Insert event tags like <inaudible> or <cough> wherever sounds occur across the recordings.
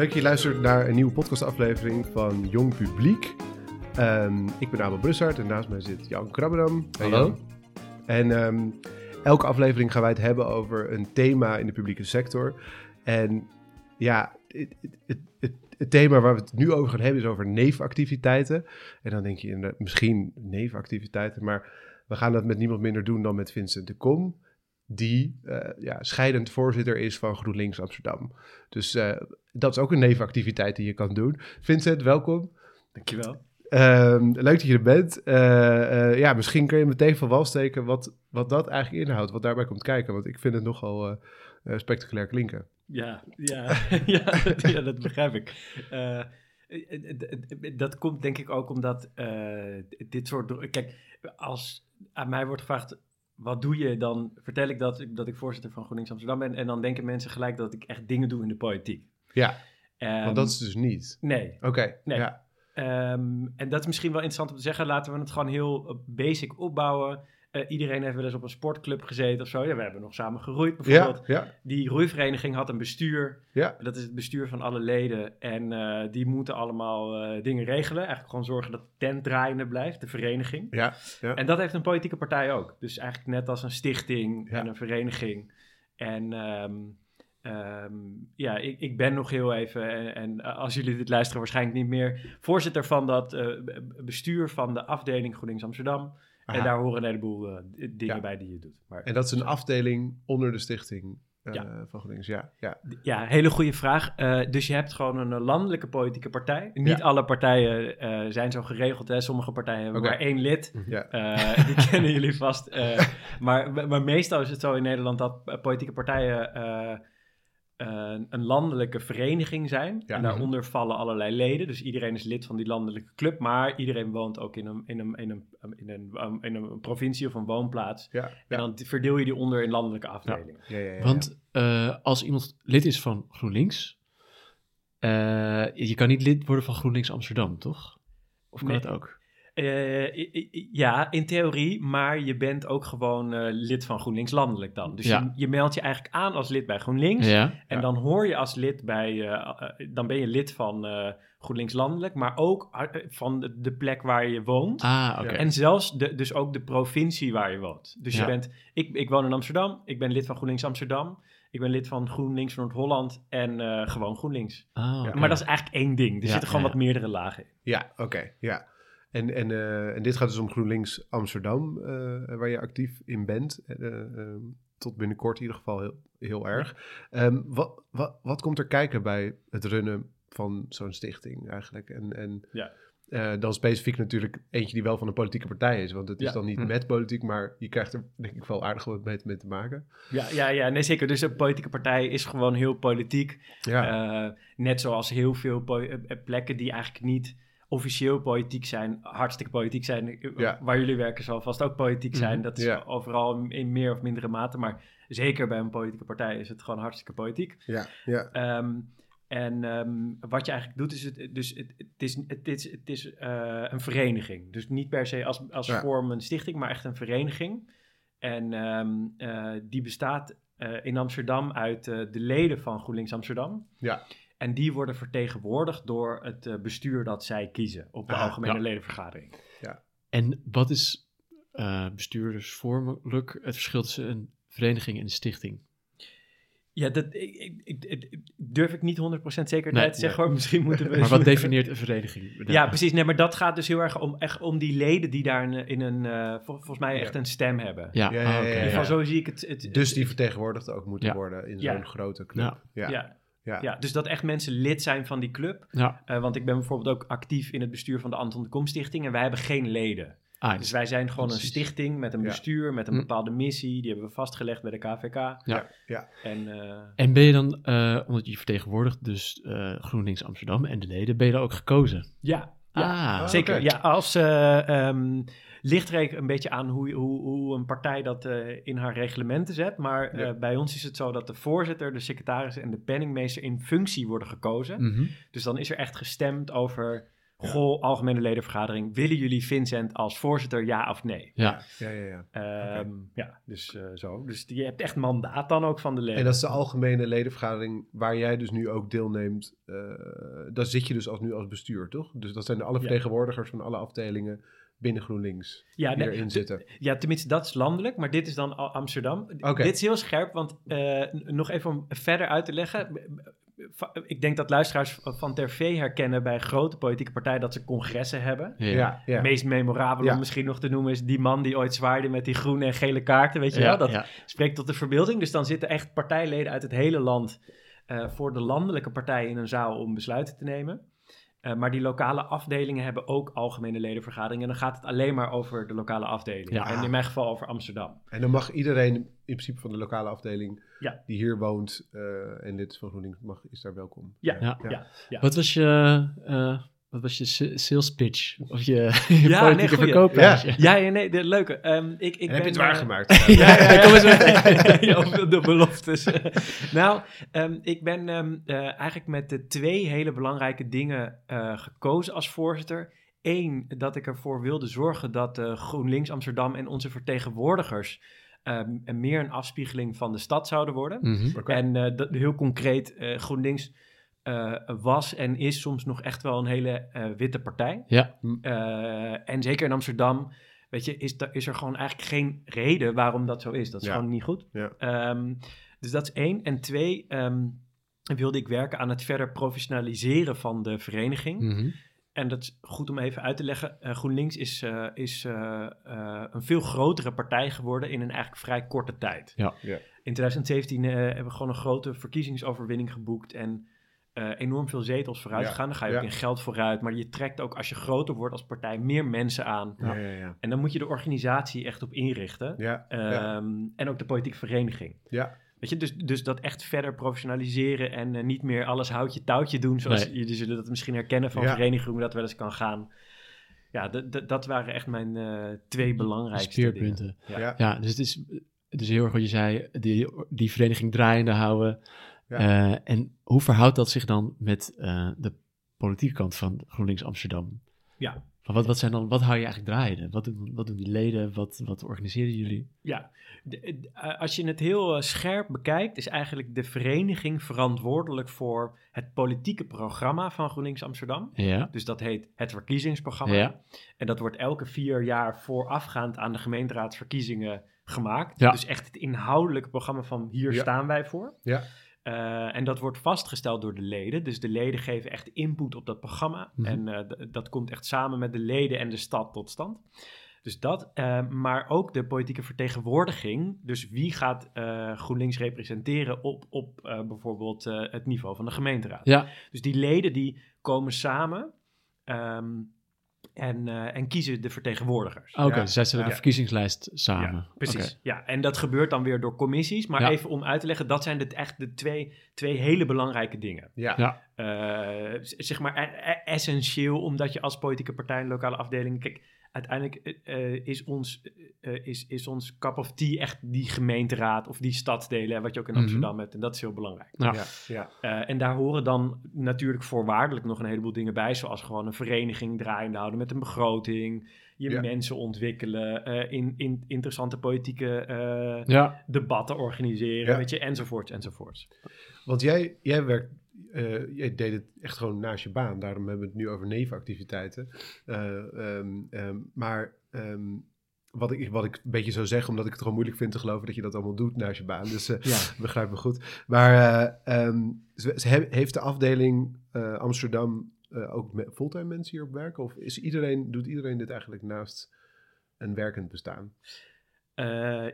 Leuk dat je luistert naar een nieuwe podcastaflevering van Jong Publiek. Ehm, ik ben Abel Brussard en naast mij zit Jan Krabbedam. Hey, Hallo. Jan. En ehm, elke aflevering gaan wij het hebben over een thema in de publieke sector. En ja, het, het, het, het, thema waar we het nu over gaan hebben is over nevenactiviteiten. En dan denk je misschien nevenactiviteiten, maar we gaan dat met niemand minder doen dan met Vincent de Kom. Die eh, ja, scheidend voorzitter is van GroenLinks Amsterdam. Dus eh, dat is ook een nevenactiviteit die je kan doen. Vincent, welkom. Dankjewel. Ehm, leuk dat je er bent. Eh, ja, misschien kun je meteen van wal steken wat, wat dat eigenlijk inhoudt, wat daarbij komt kijken. Want ik vind het nogal spectaculair klinken. Ja, ja, <laughs> ja, dat, <laughs> ja, dat begrijp ik. Dat komt denk ik ook omdat dit soort... Kijk, als aan mij wordt gevraagd... Wat doe je? Dan vertel ik dat, dat ik voorzitter van GroenLinks Amsterdam ben. En dan denken mensen gelijk dat ik echt dingen doe in de politiek. Ja, Ehm, want dat is dus niet. Nee. Oké, Nee. ja. Ehm, en dat is misschien wel interessant om te zeggen. Laten we het gewoon heel eh, basic opbouwen. Eh, iedereen heeft wel eens op een sportclub gezeten of zo. Ja, we hebben nog samen geroeid bijvoorbeeld. Ja, ja, Die roeivereniging had een bestuur. ja. Dat is het bestuur van alle leden. En eh, die moeten allemaal eh, dingen regelen. Eigenlijk gewoon zorgen dat de tent draaiende blijft, de vereniging. ja, ja. En dat heeft een politieke partij ook. Dus eigenlijk net als een stichting en een vereniging. En ehm, ehm, ja, ik, ik ben nog heel even, en, en als jullie dit luisteren waarschijnlijk niet meer, voorzitter van dat bestuur van de afdeling GroenLinks Amsterdam. En daar horen een heleboel eh, dingen Ja. bij die je doet. Maar, En dat is een afdeling onder de stichting Ja. van GroenLinks. Ja, ja. Ja, hele goede vraag. Eh, dus je hebt gewoon een landelijke politieke partij. Niet Ja. alle partijen zijn zo geregeld. Hè. Sommige partijen hebben maar één lid. <laughs> die kennen jullie vast. Maar, maar meestal is het zo in Nederland dat politieke partijen een landelijke vereniging zijn. Ja. En daaronder vallen allerlei leden. Dus iedereen is lid van die landelijke club. Maar iedereen woont ook in een, in een, in een, in een, um, in een provincie of een woonplaats. Ja, En dan verdeel je die onder in landelijke afdelingen. Ja, ja, ja, Want eh, als iemand lid is van GroenLinks, eh, je kan niet lid worden van GroenLinks Amsterdam, toch? Of kan Nee. dat ook? Eh, ja, in theorie, maar je bent ook gewoon eh, lid van GroenLinks landelijk dan. Dus Ja. je, je meldt je eigenlijk aan als lid bij GroenLinks. Ja. En Ja. dan hoor je als lid bij, eh, dan ben je lid van eh, GroenLinks landelijk, maar ook van de, de plek waar je woont. Ah, oké. En zelfs de, dus ook de provincie waar je woont. Dus je bent, ik, ik woon in Amsterdam, ik ben lid van GroenLinks Amsterdam. Ik ben lid van GroenLinks Noord-Holland en eh, gewoon GroenLinks. Ah, oké. Maar dat is eigenlijk één ding. Er Ja, zitten gewoon ja, wat meerdere lagen in. Ja, oké, ja. En, en, eh, en dit gaat dus om GroenLinks Amsterdam, eh, waar je actief in bent. Eh, eh, tot binnenkort in ieder geval heel, heel erg. Ehm, wat, wat, wat komt er kijken bij het runnen van zo'n stichting eigenlijk? En, en Ja. dan specifiek natuurlijk eentje die wel van een politieke partij is. Want het is Ja. dan niet Hm. met politiek, maar je krijgt er denk ik wel aardig wat mee, mee te maken. Ja, ja, ja, nee zeker. Dus een politieke partij is gewoon heel politiek. Ja, net zoals heel veel plekken die eigenlijk niet officieel politiek zijn, hartstikke politiek zijn. Eh, Ja. Waar jullie werken zal vast ook politiek zijn. Mhm. Dat is Ja. overal in, meer of mindere mate. Maar zeker bij een politieke partij is het gewoon hartstikke politiek. ja, ja. Ehm, en ehm, wat je eigenlijk doet, is het, dus het, het is, het is, het is eh, een vereniging. Dus niet per se als, als Ja. vorm een stichting, maar echt een vereniging. En ehm, eh, die bestaat eh, in Amsterdam uit eh, de leden van GroenLinks Amsterdam. Ja. En die worden vertegenwoordigd door het eh, bestuur dat zij kiezen op de Ah, algemene ja. ledenvergadering. En wat is eh bestuurdersvormelijk het verschil tussen een vereniging en een stichting? Ja, dat ik, ik, ik- ik- durf ik niet 100% zeker Nee, te zeggen, hoor. Misschien moeten we... <laughs> Maar wat definieert een vereniging? Ja, precies. Nee, maar dat gaat dus heel erg om, echt om die leden die daar in, in een, eh, vol- volgens mij echt Ja. een stem hebben. Ja, Ja, ja, ah, ja, ja. geval, zo zie ik het. het Dus die vertegenwoordigd ook moeten Ja. worden in Ja. zo'n grote club. Ja. Ja, ja. ja, dus dat echt mensen lid zijn van die club. Ja. Eh, want ik ben bijvoorbeeld ook actief in het bestuur van de Anton de Kom Stichting en wij hebben geen leden. Ah, Dus wij zijn gewoon een stichting met een Ja. bestuur, met een Hm. bepaalde missie. Die hebben we vastgelegd bij de KVK. Ja. Ja. En eh, En ben je dan, eh, omdat je vertegenwoordigt dus eh, GroenLinks Amsterdam en de leden, ben je dan ook gekozen? ja, ja Ah, zeker. Ja, als eh ehm, ligt er een beetje aan hoe, hoe, hoe een partij dat eh, in haar reglementen zet. Maar Ja. eh, bij ons is het zo dat de voorzitter, de secretaris en de penningmeester in functie worden gekozen. Mhm. Dus dan is er echt gestemd over Goh, algemene ledenvergadering, willen jullie Vincent als voorzitter, ja of nee? Ja, Ja, ja, ja. Ehm, Ja, dus eh, zo. Dus je hebt echt mandaat dan ook van de leden. En dat is de algemene ledenvergadering waar jij dus nu ook deelneemt. eh daar zit je dus als, nu als bestuur, toch? Dus dat zijn de alle Ja. vertegenwoordigers van alle afdelingen binnen GroenLinks ja, die erin zitten. Ja, tenminste, dat is landelijk, maar dit is dan Amsterdam. Dit is heel scherp, want eh, nog even om verder uit te leggen. Ik denk dat luisteraars van Ter V herkennen bij grote politieke partijen dat ze congressen hebben. ja. Ja, ja. Het meest memorabel Ja. om misschien nog te noemen is die man die ooit zwaaide met die groene en gele kaarten, weet je Ja, wel? Dat ja. spreekt tot de verbeelding. Dus dan zitten echt partijleden uit het hele land eh, voor de landelijke partijen in een zaal om besluiten te nemen. Eh, maar die lokale afdelingen hebben ook algemene ledenvergaderingen. En dan gaat het alleen maar over de lokale afdeling. Ja. En in mijn geval over Amsterdam. En dan mag iedereen in principe van de lokale afdeling Ja. die hier woont eh, en lid is van GroenLinks, mag, is daar welkom. Ja, Ja. ja. ja. Wat was je, eh, wat was je sa- sales pitch? Of je, <laughs> <laughs> je Ja, politieke nee? Ja, ja, nee, de leuke. Ehm, ik, ik en heb je ben, het eh, waargemaakt? <laughs> Ja, ja, ja. Kom eens met. de beloftes. nou, ehm, ik ben ehm, eh, eigenlijk met de twee hele belangrijke dingen eh, gekozen als voorzitter. Eén, dat ik ervoor wilde zorgen dat eh, GroenLinks Amsterdam en onze vertegenwoordigers ehm, een meer een afspiegeling van de stad zouden worden. Mhm. En eh, dat, heel concreet, eh, GroenLinks eh, was en is soms nog echt wel een hele eh, witte partij. Ja. Eh, en zeker in Amsterdam, weet je, is, is er gewoon eigenlijk geen reden waarom dat zo is. Dat is Ja. gewoon niet goed. Ja. Ehm, dus dat is één. En twee, ehm, wilde ik werken aan het verder professionaliseren van de vereniging. Mhm. En dat is goed om even uit te leggen. GroenLinks is, eh, is een veel grotere partij geworden in een eigenlijk vrij korte tijd. Ja. Ja. In 2017 eh, hebben we gewoon een grote verkiezingsoverwinning geboekt en eh, enorm veel zetels vooruit Ja, gegaan. Dan ga je ja. ook in geld vooruit, maar je trekt ook als je groter wordt als partij meer mensen aan. Ja, ja, ja. En dan moet je de organisatie echt op inrichten. Ja, ja. Ehm, En ook de politieke vereniging. ja. Weet je, dus, dus dat echt verder professionaliseren en eh, niet meer alles houtje touwtje doen, zoals Nee. jullie zullen dat misschien herkennen van Ja. verenigingen, hoe dat wel eens kan gaan. Ja, dat waren echt mijn eh, twee belangrijkste Speerpunten. dingen. Ja. Ja. Ja, dus het is, het is heel erg wat je zei, die, die vereniging draaiende houden. Ja. Eh, en hoe verhoudt dat zich dan met eh, de politieke kant van GroenLinks Amsterdam? Ja. Van wat, wat, zijn dan, wat hou je eigenlijk draaiende? Wat doen, wat doen die leden? Wat, wat organiseren jullie? Ja, de- de- eh, als je het heel scherp bekijkt, is eigenlijk de vereniging verantwoordelijk voor het politieke programma van GroenLinks Amsterdam. Ja, Dus dat heet het verkiezingsprogramma. ja, En dat wordt elke vier jaar voorafgaand aan de gemeenteraadsverkiezingen gemaakt. Ja. Dus echt het inhoudelijke programma van hier staan wij voor. Ja. Eh, en dat wordt vastgesteld door de leden. Dus de leden geven echt input op dat programma. Mhm. En eh, dat komt echt samen met de leden en de stad tot stand. Dus dat, eh, maar ook de politieke vertegenwoordiging. Dus wie gaat GroenLinks representeren op, op bijvoorbeeld het niveau van de gemeenteraad. ja. Dus die leden die komen samen ehm, en, eh, en kiezen de vertegenwoordigers. Oké, Ja, dus zij stellen ja. de verkiezingslijst samen. Ja, precies. Ja, en dat gebeurt dan weer door commissies. Maar Ja. even om uit te leggen, dat zijn de, echt de twee, twee hele belangrijke dingen. Ja. Ja. Eh, zeg maar e- e- essentieel, omdat je als politieke partij en lokale afdeling... Kijk, uiteindelijk eh, eh, is, ons, eh, is, is ons cup of tea echt die gemeenteraad of die stadsdelen... wat je ook in Mhm. Amsterdam hebt. En dat is heel belangrijk. Ja. Ja. Ja. Eh, en daar horen dan natuurlijk voorwaardelijk nog een heleboel dingen bij, zoals gewoon een vereniging draaiende houden met een begroting, je Ja. mensen ontwikkelen, eh, in, in interessante politieke eh, Ja. debatten organiseren, Ja. weet je, enzovoorts, enzovoorts. Want jij, jij werkt, eh, jij deed het echt gewoon naast je baan. Daarom hebben we het nu over nevenactiviteiten. Eh, ehm, ehm, maar ehm, wat, ik, wat ik een beetje zou zeggen, omdat ik het gewoon moeilijk vind te geloven dat je dat allemaal doet naast je baan. Dus eh, Ja. <laughs> begrijp me goed. Maar ze, ze he- heeft de afdeling Amsterdam ook me- fulltime mensen hier op werken? Of is iedereen, doet iedereen dit eigenlijk naast een werkend bestaan?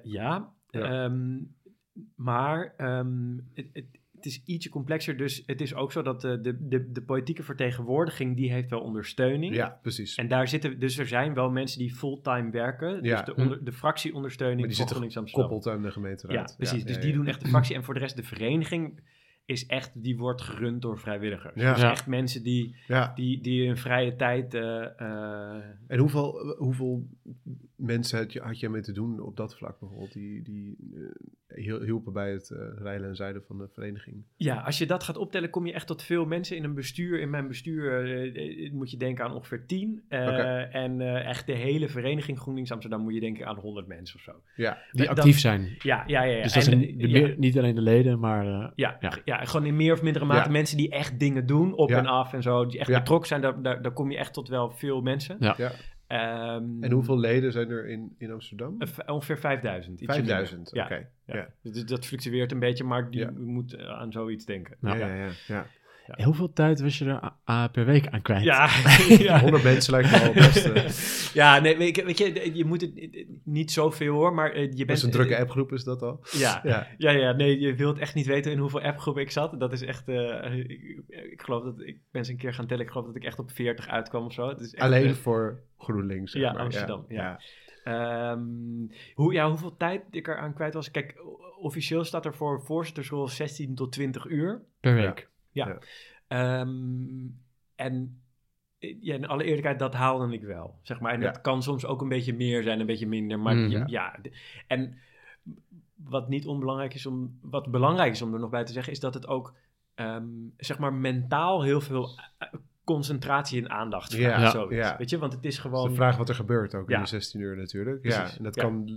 Ja, Ja. maar het, het, het is ietsje complexer, dus het is ook zo dat de, de, de, de politieke vertegenwoordiging, die heeft wel ondersteuning. Ja, precies. En daar zitten, dus er zijn wel mensen die fulltime werken. Ja. Dus de, onder, de fractieondersteuning Maar die zitten. Koppelt aan de gemeenteraad. Ja, precies. dus ja, die doen echt de fractie. En voor de rest, de vereniging is echt, die wordt gerund door vrijwilligers. Ja. Dus Ja. echt mensen die, Ja, die, die in vrije tijd... eh, eh, En hoeveel, hoeveel mensen had je, had je mee te doen op dat vlak bijvoorbeeld, die, die eh, hiel- hielpen bij het eh rijden en zeilen van de vereniging? Ja, als je dat gaat optellen, kom je echt tot veel mensen in een bestuur. In mijn bestuur eh, moet je denken aan ongeveer tien. Eh, Oké. En eh, echt de hele vereniging GroenLinks Amsterdam moet je denken aan 100 mensen of zo. Ja, Die Dat- actief zijn. Ja, ja, ja. ja. Dus dat En, zijn de ja, meer- niet alleen de leden, maar... eh, ja, Ja. ja. gewoon in meer of mindere mate Ja. mensen die echt dingen doen, op Ja. en af en zo. Die echt Ja. betrokken zijn, daar, daar, daar kom je echt tot wel veel mensen. Ja. Ehm, En hoeveel leden zijn er in, in Amsterdam? ongeveer 5000. ietsje 5000, minder. oké. Ja, Ja. ja. Dus dat fluctueert een beetje, maar je Ja. moet eh, aan zoiets denken. Ja, Ja. ja, ja. Ja. En Hoeveel tijd was je er per week aan kwijt? Ja, <laughs> ja. 100 mensen lijkt me al best... eh, ja, nee, weet je, weet je, je moet het eh, niet zoveel hoor, maar eh, je bent... best een drukke appgroep is dat al. Ja, Ja. ja, ja, nee, je wilt echt niet weten in hoeveel appgroepen ik zat. Dat is echt, eh, ik, ik geloof dat, ik ben eens een keer gaan tellen, ik geloof dat ik echt op 40 uitkwam of zo. Het is echt, Alleen eh, voor GroenLinks. zeg Ja, maar. Amsterdam, ja. ehm, hoe, ja, hoeveel tijd ik er aan kwijt was. Kijk, officieel staat er voor voorzittersrol 16 tot 20 uur. Per week. Ehm, en ja, in alle eerlijkheid, dat haalde ik wel. Zeg maar. En Ja. dat kan soms ook een beetje meer zijn, een beetje minder. Maar Mhm. ja, ja, en wat niet onbelangrijk is om, wat belangrijk is om er nog bij te zeggen, is dat het ook, ehm, zeg maar, mentaal heel veel eh, concentratie en aandacht. Ja, zoiets. ja. Weet je, want het is gewoon. is de vraag wat er gebeurt ook in Ja. die 16 uur natuurlijk. Precies, Ja, en dat ja. kan,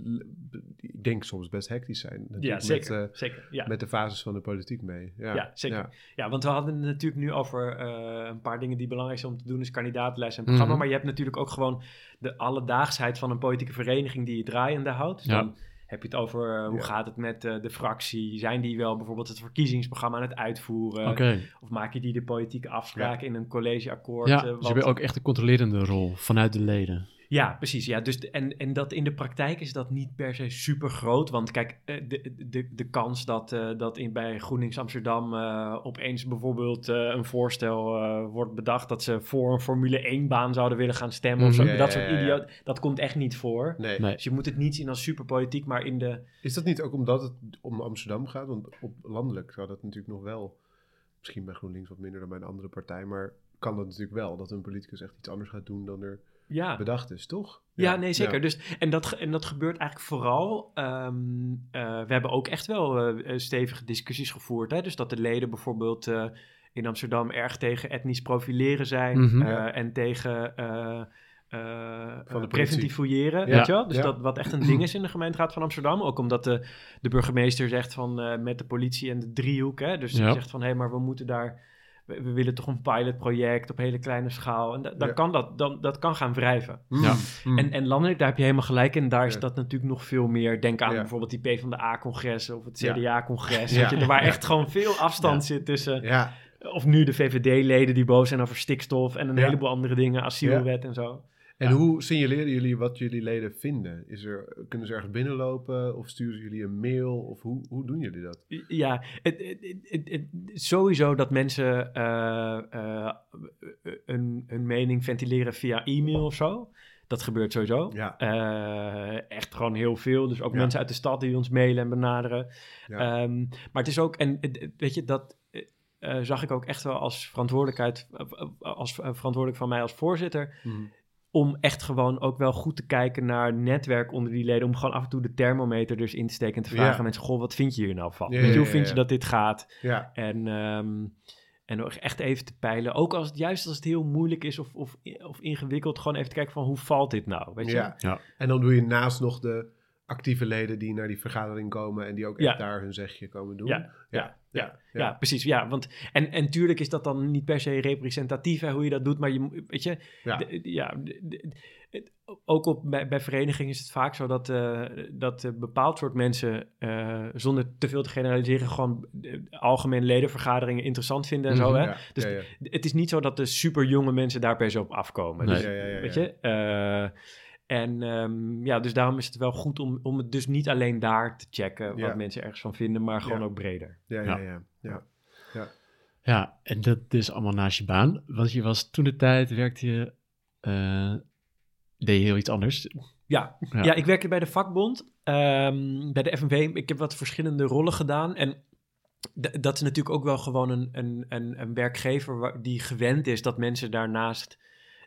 ik denk soms best hectisch zijn. ja, natuurlijk, zeker. Met, eh, zeker ja. met de fases van de politiek mee. Ja, Ja, zeker. Ja. Ja, want we hadden het natuurlijk nu over eh, een paar dingen die belangrijk zijn om te doen, is kandidatenlijst en programma. Mhm. Maar je hebt natuurlijk ook gewoon de alledaagsheid van een politieke vereniging die je draaiende houdt. Dus Ja. Dan heb je het over eh, hoe Ja. gaat het met eh, de fractie? Zijn die wel bijvoorbeeld het verkiezingsprogramma aan het uitvoeren? Of maak je die de politieke afspraken in een collegeakkoord? Ja, eh, dus je ook echt een controlerende rol vanuit de leden. Ja, precies. Ja. Dus de- en, en dat in de praktijk is dat niet per se super groot. Want kijk, eh, de, de, de kans dat, eh, dat in, bij GroenLinks Amsterdam eh, opeens bijvoorbeeld eh, een voorstel eh, wordt bedacht dat ze voor een Formule 1-baan zouden willen gaan stemmen of zo. Mhm. Ja, dat ja, soort ja, ja. idioot. Dat komt echt niet voor. Nee. Nee. Dus je moet het niet zien als superpolitiek, maar in de. Is dat niet ook omdat het om Amsterdam gaat? Want op landelijk zou dat natuurlijk nog wel, misschien bij GroenLinks wat minder dan bij een andere partij, maar kan dat natuurlijk wel, dat een politicus echt iets anders gaat doen dan er Ja. bedacht is, toch? Ja, nee, zeker. Ja. Dus, en, dat, en dat gebeurt eigenlijk vooral. ehm, eh, we hebben ook echt wel eh, eh, stevige discussies gevoerd. Hè? Dus dat de leden bijvoorbeeld eh, in Amsterdam erg tegen etnisch profileren zijn. Mhm. eh, Ja. En tegen. eh, eh, Van de preventief fouilleren, Ja. weet je wel? Dus Ja. dat wat echt een ding is in de gemeenteraad van Amsterdam. Ook omdat de, de burgemeester zegt van eh, met de politie en de driehoek. Hè? Dus Ja. die zegt van hé, hey, maar we moeten daar. We, we willen toch een pilotproject op hele kleine schaal. En da- dan Ja. kan dat, dan, dat kan gaan wrijven. Mm, Ja. mm. En, en landelijk, daar heb je helemaal gelijk in. Daar is Ja. dat natuurlijk nog veel meer. Denk aan Ja. bijvoorbeeld die P van de A-congressen of het. CDA-congres. Je, Waar Ja. echt gewoon veel afstand Ja. zit tussen. ja, Of nu de VVD-leden die boos zijn over stikstof en een Ja. heleboel andere dingen, asielwet en zo. En Ja. hoe signaleren jullie wat jullie leden vinden? Is er, kunnen ze ergens binnenlopen of sturen jullie een mail? Of hoe, hoe doen jullie dat? Ja, het, het, het, het- sowieso dat mensen eh, eh, hun mening ventileren via e-mail of zo. Dat gebeurt sowieso. Ja, Eh, echt gewoon heel veel. Dus ook Ja. mensen uit de stad die ons mailen en benaderen. ja. Ehm, maar het is ook, en eh, weet je, dat eh, eh, zag ik ook echt wel als verantwoordelijkheid, eh, eh, als eh, verantwoordelijk van mij als voorzitter, Mm. Om echt gewoon ook wel goed te kijken naar netwerk onder die leden, om gewoon af en toe de thermometer dus in te steken en te vragen Ja. aan mensen, goh, wat vind je hier nou van? Ja, Weet je, ja, hoe vind je dat dit gaat? ja. En, ehm, en ook echt even te peilen, ook als het juist als het heel moeilijk is of, of, of ingewikkeld, gewoon even te kijken van hoe valt dit nou? Weet je? Ja. Ja. En dan doe je naast nog de actieve leden die naar die vergadering komen en die ook echt Ja. daar hun zegje komen doen. Ja, ja, Ja, ja, precies. Ja, want en, en tuurlijk is dat dan niet per se representatief hè, hoe je dat doet, maar je moet- weet je, Ja. de- ja, de- de- het- ook op, bij, bij verenigingen is het vaak zo dat, eh, dat een bepaald soort mensen, eh, zonder te veel te generaliseren, gewoon eh, algemene ledenvergaderingen interessant vinden en zo. Mhm. Hè? Ja, Dus ja, ja. Het is niet zo dat de super jonge mensen daar per se op afkomen. Nee. Dus, Ja, ja, ja, ja. Weet je? En ehm, ja, dus daarom is het wel goed om, om het dus niet alleen daar te checken wat Ja. mensen ergens van vinden, maar gewoon Ja. ook breder. Ja, Ja. ja, ja. ja. Ja, en dat is allemaal naast je baan. Want je was toen de tijd, werkte je, eh, deed je heel iets anders. Ja, Ja. ja. ik werkte bij de vakbond, ehm, bij de FNV. Ik heb wat verschillende rollen gedaan. En dat is natuurlijk ook wel gewoon een, een, een, een werkgever waar- die gewend is dat mensen daarnaast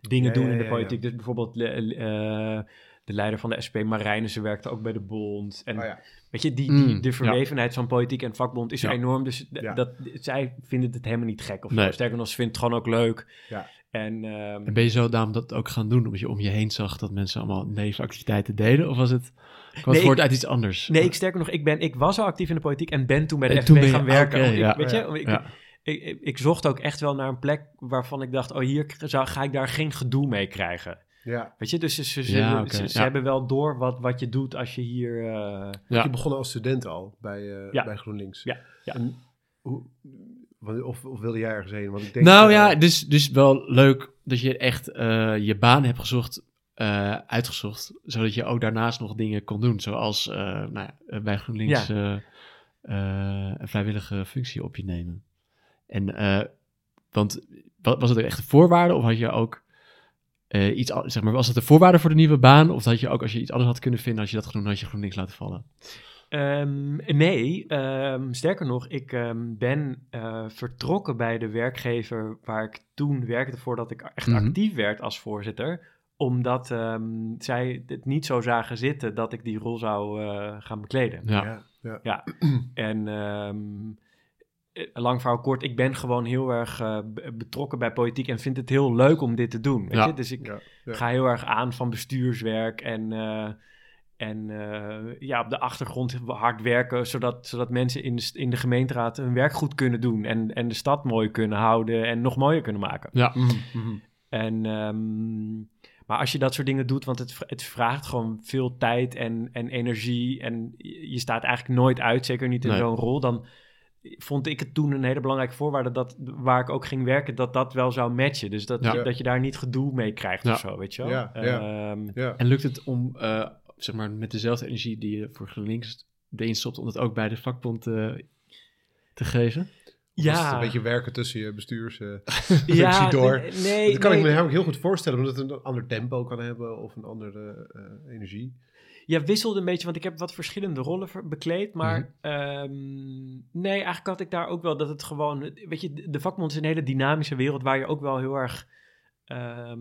dingen Ja, doen ja, in de ja, politiek. ja. Dus bijvoorbeeld eh, de leider van de SP, Marijnissen, werkte ook bij de bond. En Oh ja. weet je, die, Mm, die, de ja. verwevenheid van politiek en vakbond is Ja. enorm. Dus Ja. dat, zij vinden het helemaal niet gek of. Nee. Sterker nog, ze vinden het gewoon ook leuk. Ja. En ehm, En ben je zo daarom dat ook gaan doen, omdat je om je heen zag dat mensen allemaal nevenactiviteiten deden? Of was het, kwam Nee, het voort ik- uit iets anders? Nee, ik sterker nog, ik, ben, ik was al actief in de politiek en ben toen bij de En FNV toen ben je- gaan werken. Want ik- ja. weet je, Ja. ik, Ja. ik, ik, ik zocht ook echt wel naar een plek waarvan ik dacht, oh hier zou, ga ik daar geen gedoe mee krijgen. Ja. Weet je, dus ze, ze, ze, Ja, ze- oké, ze ja. hebben wel door wat, wat je doet als je hier... eh, Ja. Je begon als student al bij, eh, Ja. bij GroenLinks. Ja, ja. En hoe, of, of wilde jij ergens heen? Want ik denk, nou ja, dus, dus wel leuk dat je echt eh, je baan hebt gezocht, eh, uitgezocht, zodat je ook daarnaast nog dingen kon doen. Zoals eh, nou ja, bij GroenLinks eh, eh, een vrijwillige functie op je nemen. En, eh, want wa- was het echt een voorwaarde of had je ook eh, iets, zeg maar, was het een voorwaarde voor de nieuwe baan? Of had je ook, als je iets anders had kunnen vinden, had je dat gedaan, had je GroenLinks laten vallen? Ehm, nee, ehm, sterker nog, ik ehm, ben eh, vertrokken bij de werkgever waar ik toen werkte voordat ik echt Mhm. actief werd als voorzitter. Omdat ehm, zij het niet zo zagen zitten dat ik die rol zou eh, gaan bekleden. Ja, Ja, ja. Ja, en lang verhaal kort, ik ben gewoon heel erg eh, be- betrokken bij politiek en vind het heel leuk om dit te doen. Weet Ja. je? Dus ik Ja, ja. ga heel erg aan van bestuurswerk en, eh, en eh, ja, op de achtergrond hard werken, zodat, zodat mensen in de, in de gemeenteraad hun werk goed kunnen doen en, en de stad mooi kunnen houden en nog mooier kunnen maken. ja. Mhm, mhm. En, ehm, maar als je dat soort dingen doet, want het, het vraagt gewoon veel tijd en, en energie en je je staat eigenlijk nooit uit, zeker niet in Nee. zo'n rol, dan vond ik het toen een hele belangrijke voorwaarde dat waar ik ook ging werken, dat dat wel zou matchen. Dus dat, Ja. je, dat je daar niet gedoe mee krijgt Ja. of zo, weet je wel. Ja, ja. Ehm, Ja. En lukt het om, eh, zeg maar, met dezelfde energie die je voor GroenLinks erin stopt, om dat ook bij de vakbond eh, te geven? Is het ja, een beetje werken tussen je bestuurs... eh, ja, door. nee, nee, dat kan ik me namelijk heel goed voorstellen, omdat het een ander tempo kan hebben of een andere eh, energie. Ja, wisselde een beetje, want ik heb wat verschillende rollen bekleed. Maar Mhm. ehm, nee, eigenlijk had ik daar ook wel dat het gewoon... Weet je, de- vakbond is een hele dynamische wereld waar je ook wel heel erg... ehm,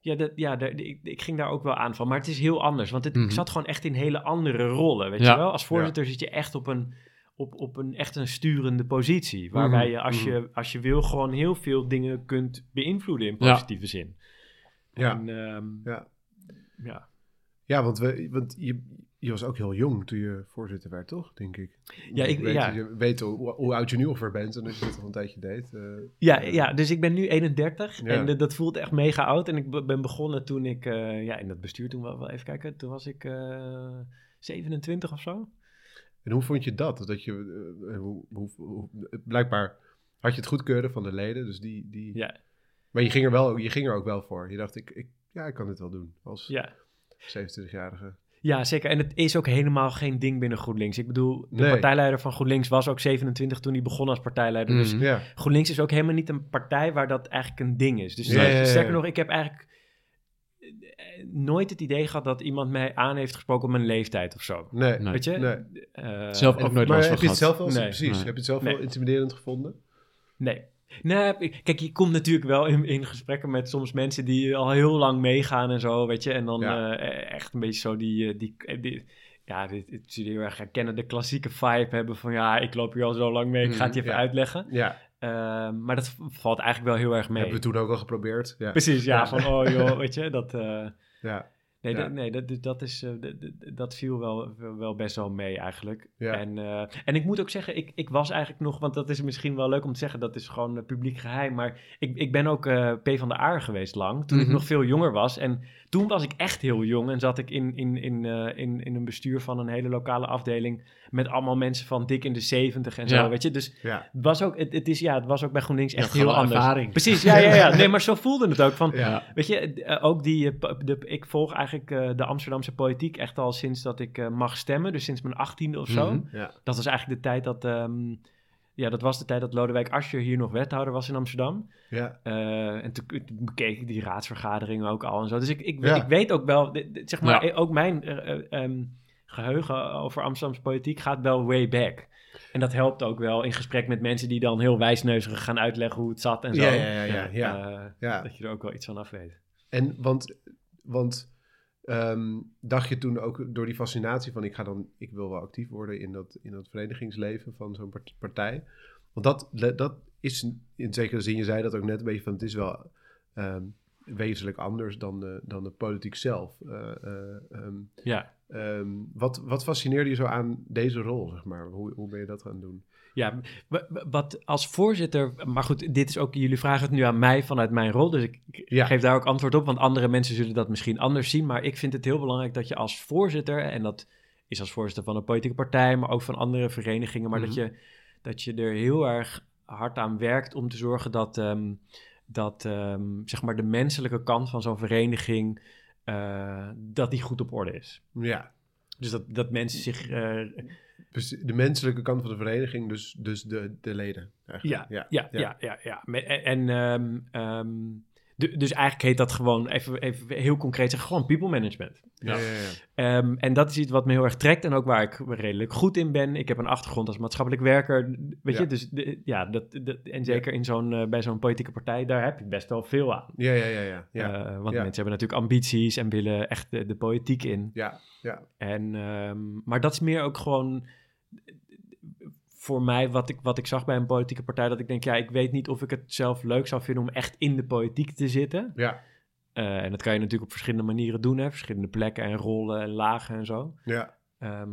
ja, dat, ja ik, ik ging daar ook wel aan van. Maar het is heel anders, want het, Mhm. ik zat gewoon echt in hele andere rollen, weet Ja. je wel? Als voorzitter zit je echt op een, op, op een echt een sturende positie. Waarbij je als, je als je wil gewoon heel veel dingen kunt beïnvloeden in Ja. positieve zin. Ja. En, ehm, Ja. ja. Ja, want, we, want je, je was ook heel jong toen je voorzitter werd, toch? Denk ik. Ja, ik- weet, ja. Je weet hoe, hoe oud je nu ongeveer bent en dat je dit al een tijdje deed. eh, Ja, ja, dus ik ben nu 31 Ja. en eh, dat voelt echt mega oud. En ik be- ben begonnen toen ik, eh, ja, in dat bestuur toen wel, wel even kijken, toen was ik eh 27 of zo. En hoe vond je dat? dat je, eh, hoe, hoe, hoe- blijkbaar had je het goedkeuren van de leden, dus die... die Ja, Maar je ging, er wel, je ging er ook wel voor. Je dacht, ik, ik, ja, ik kan dit wel doen als ja. 27-jarige. ja, zeker. En het is ook helemaal geen ding binnen GroenLinks. Ik bedoel, de Nee. partijleider van GroenLinks was ook 27 toen hij begon als partijleider. Dus. Ja, GroenLinks is ook helemaal niet een partij waar dat eigenlijk een ding is. Dus Ja, ja, ja, ja. sterker nog, ik heb eigenlijk eh, nooit het idee gehad dat iemand mij aan heeft gesproken op mijn leeftijd of zo. nee. Nee. Weet je? Nee. Eh, Zelf ook nooit maar last heb je het zelf wel eens, Nee. precies, Nee. heb je het zelf wel intimiderend gevonden? Nee. Nee, kijk, je komt natuurlijk wel in, in gesprekken met soms mensen die al heel lang meegaan en zo, weet je. En dan Ja. eh, echt een beetje zo die, eh, die, eh, die ja, dit, je heel erg herkennen, de klassieke vibe hebben van ja, ik loop hier al zo lang mee, ik ga het je even Mhm, ja. uitleggen. Ja, Ehm, maar dat valt eigenlijk wel heel erg mee. hebben we toen ook al geprobeerd. Ja, Precies, ja, Ja. van oh joh, <laughs> weet je, dat... ja. Nee, Ja. nee dat, dat, is, eh, dat, viel wel, wel best wel mee eigenlijk. Ja. En, eh, en ik moet ook zeggen, ik, ik was eigenlijk nog, want dat is misschien wel leuk om te zeggen, dat is gewoon eh, publiek geheim. Maar ik, ik ben ook P van de Aar geweest lang, toen Mhm. ik nog veel jonger was. En toen was ik echt heel jong en zat ik in, in, in, eh, in, in een bestuur van een hele lokale afdeling met allemaal mensen van dik in de zeventig en zo, Ja. weet je. Dus ja. het was ook, het, het is, ja, het was ook bij GroenLinks echt Ja, heel anders. ervaring. Precies, ja, ja, ja. <laughs> Nee, maar zo voelde het ook. Van, Ja. Weet je, eh, ook die, eh, de, ik volg eigenlijk eh, de Amsterdamse politiek echt al sinds dat ik mag stemmen. Dus sinds mijn achttiende of zo. Mhm. Ja. Dat was eigenlijk de tijd dat, ehm, ja, dat was de tijd dat Lodewijk Asscher hier nog wethouder was in Amsterdam. Ja. Eh, en toen, toen bekeek ik die raadsvergaderingen ook al en zo. Dus ik, ik, Ja. ik weet ook wel, zeg maar, Ja. eh, ook mijn eh, eh, ehm, geheugen over Amsterdamse politiek gaat wel way back. En dat helpt ook wel in gesprek met mensen die dan heel wijsneuzig gaan uitleggen hoe het zat en zo. Ja, ja, ja, ja, ja. Eh, Ja. Dat je er ook wel iets van af weet. En want, want Ehm, dacht je toen ook door die fascinatie van ik ga dan, ik wil wel actief worden in dat, in dat verenigingsleven van zo'n part- partij? Want dat, dat is in zekere zin, je zei dat ook net een beetje van het is wel ehm, wezenlijk anders dan de, dan de politiek zelf. Eh, eh, ehm, Ja. wat, wat fascineerde je zo aan deze rol, zeg maar? Hoe, hoe ben je dat gaan doen? Ja, wat als voorzitter, maar goed, dit is ook, jullie vragen het nu aan mij vanuit mijn rol, dus ik, Ja. geef daar ook antwoord op, want andere mensen zullen dat misschien anders zien, maar ik vind het heel belangrijk dat je als voorzitter, en dat is als voorzitter van een politieke partij, maar ook van andere verenigingen, maar dat, Mhm. je, dat je er heel erg hard aan werkt om te zorgen dat, ehm, dat ehm, zeg maar de menselijke kant van zo'n vereniging, eh, dat die goed op orde is. Ja, Dus dat, dat mensen zich eh, de menselijke kant van de vereniging, dus, dus de, de leden. Eigenlijk. Ja, ja, ja, ja, ja. ja. En, ehm, ehm, du- dus eigenlijk heet dat gewoon, even, even heel concreet zeggen, gewoon people management. ja, ja, ja. Ehm, en dat is iets wat me heel erg trekt en ook waar ik redelijk goed in ben. Ik heb een achtergrond als maatschappelijk werker, weet je. Dus de- ja, dat, dat, en zeker in zo'n, eh, bij zo'n politieke partij, daar heb je best wel veel aan. Ja, ja, ja, ja. ja. Eh, want mensen hebben natuurlijk ambities en willen echt de, de politiek in. ja, ja. En, maar dat is meer ook gewoon voor mij wat ik, wat ik zag bij een politieke partij. Dat ik denk, ja, ik weet niet of ik het zelf leuk zou vinden om echt in de politiek te zitten. ja. Eh, en dat kan je natuurlijk op verschillende manieren doen, hè? verschillende plekken en rollen en lagen en zo. ja. Ehm,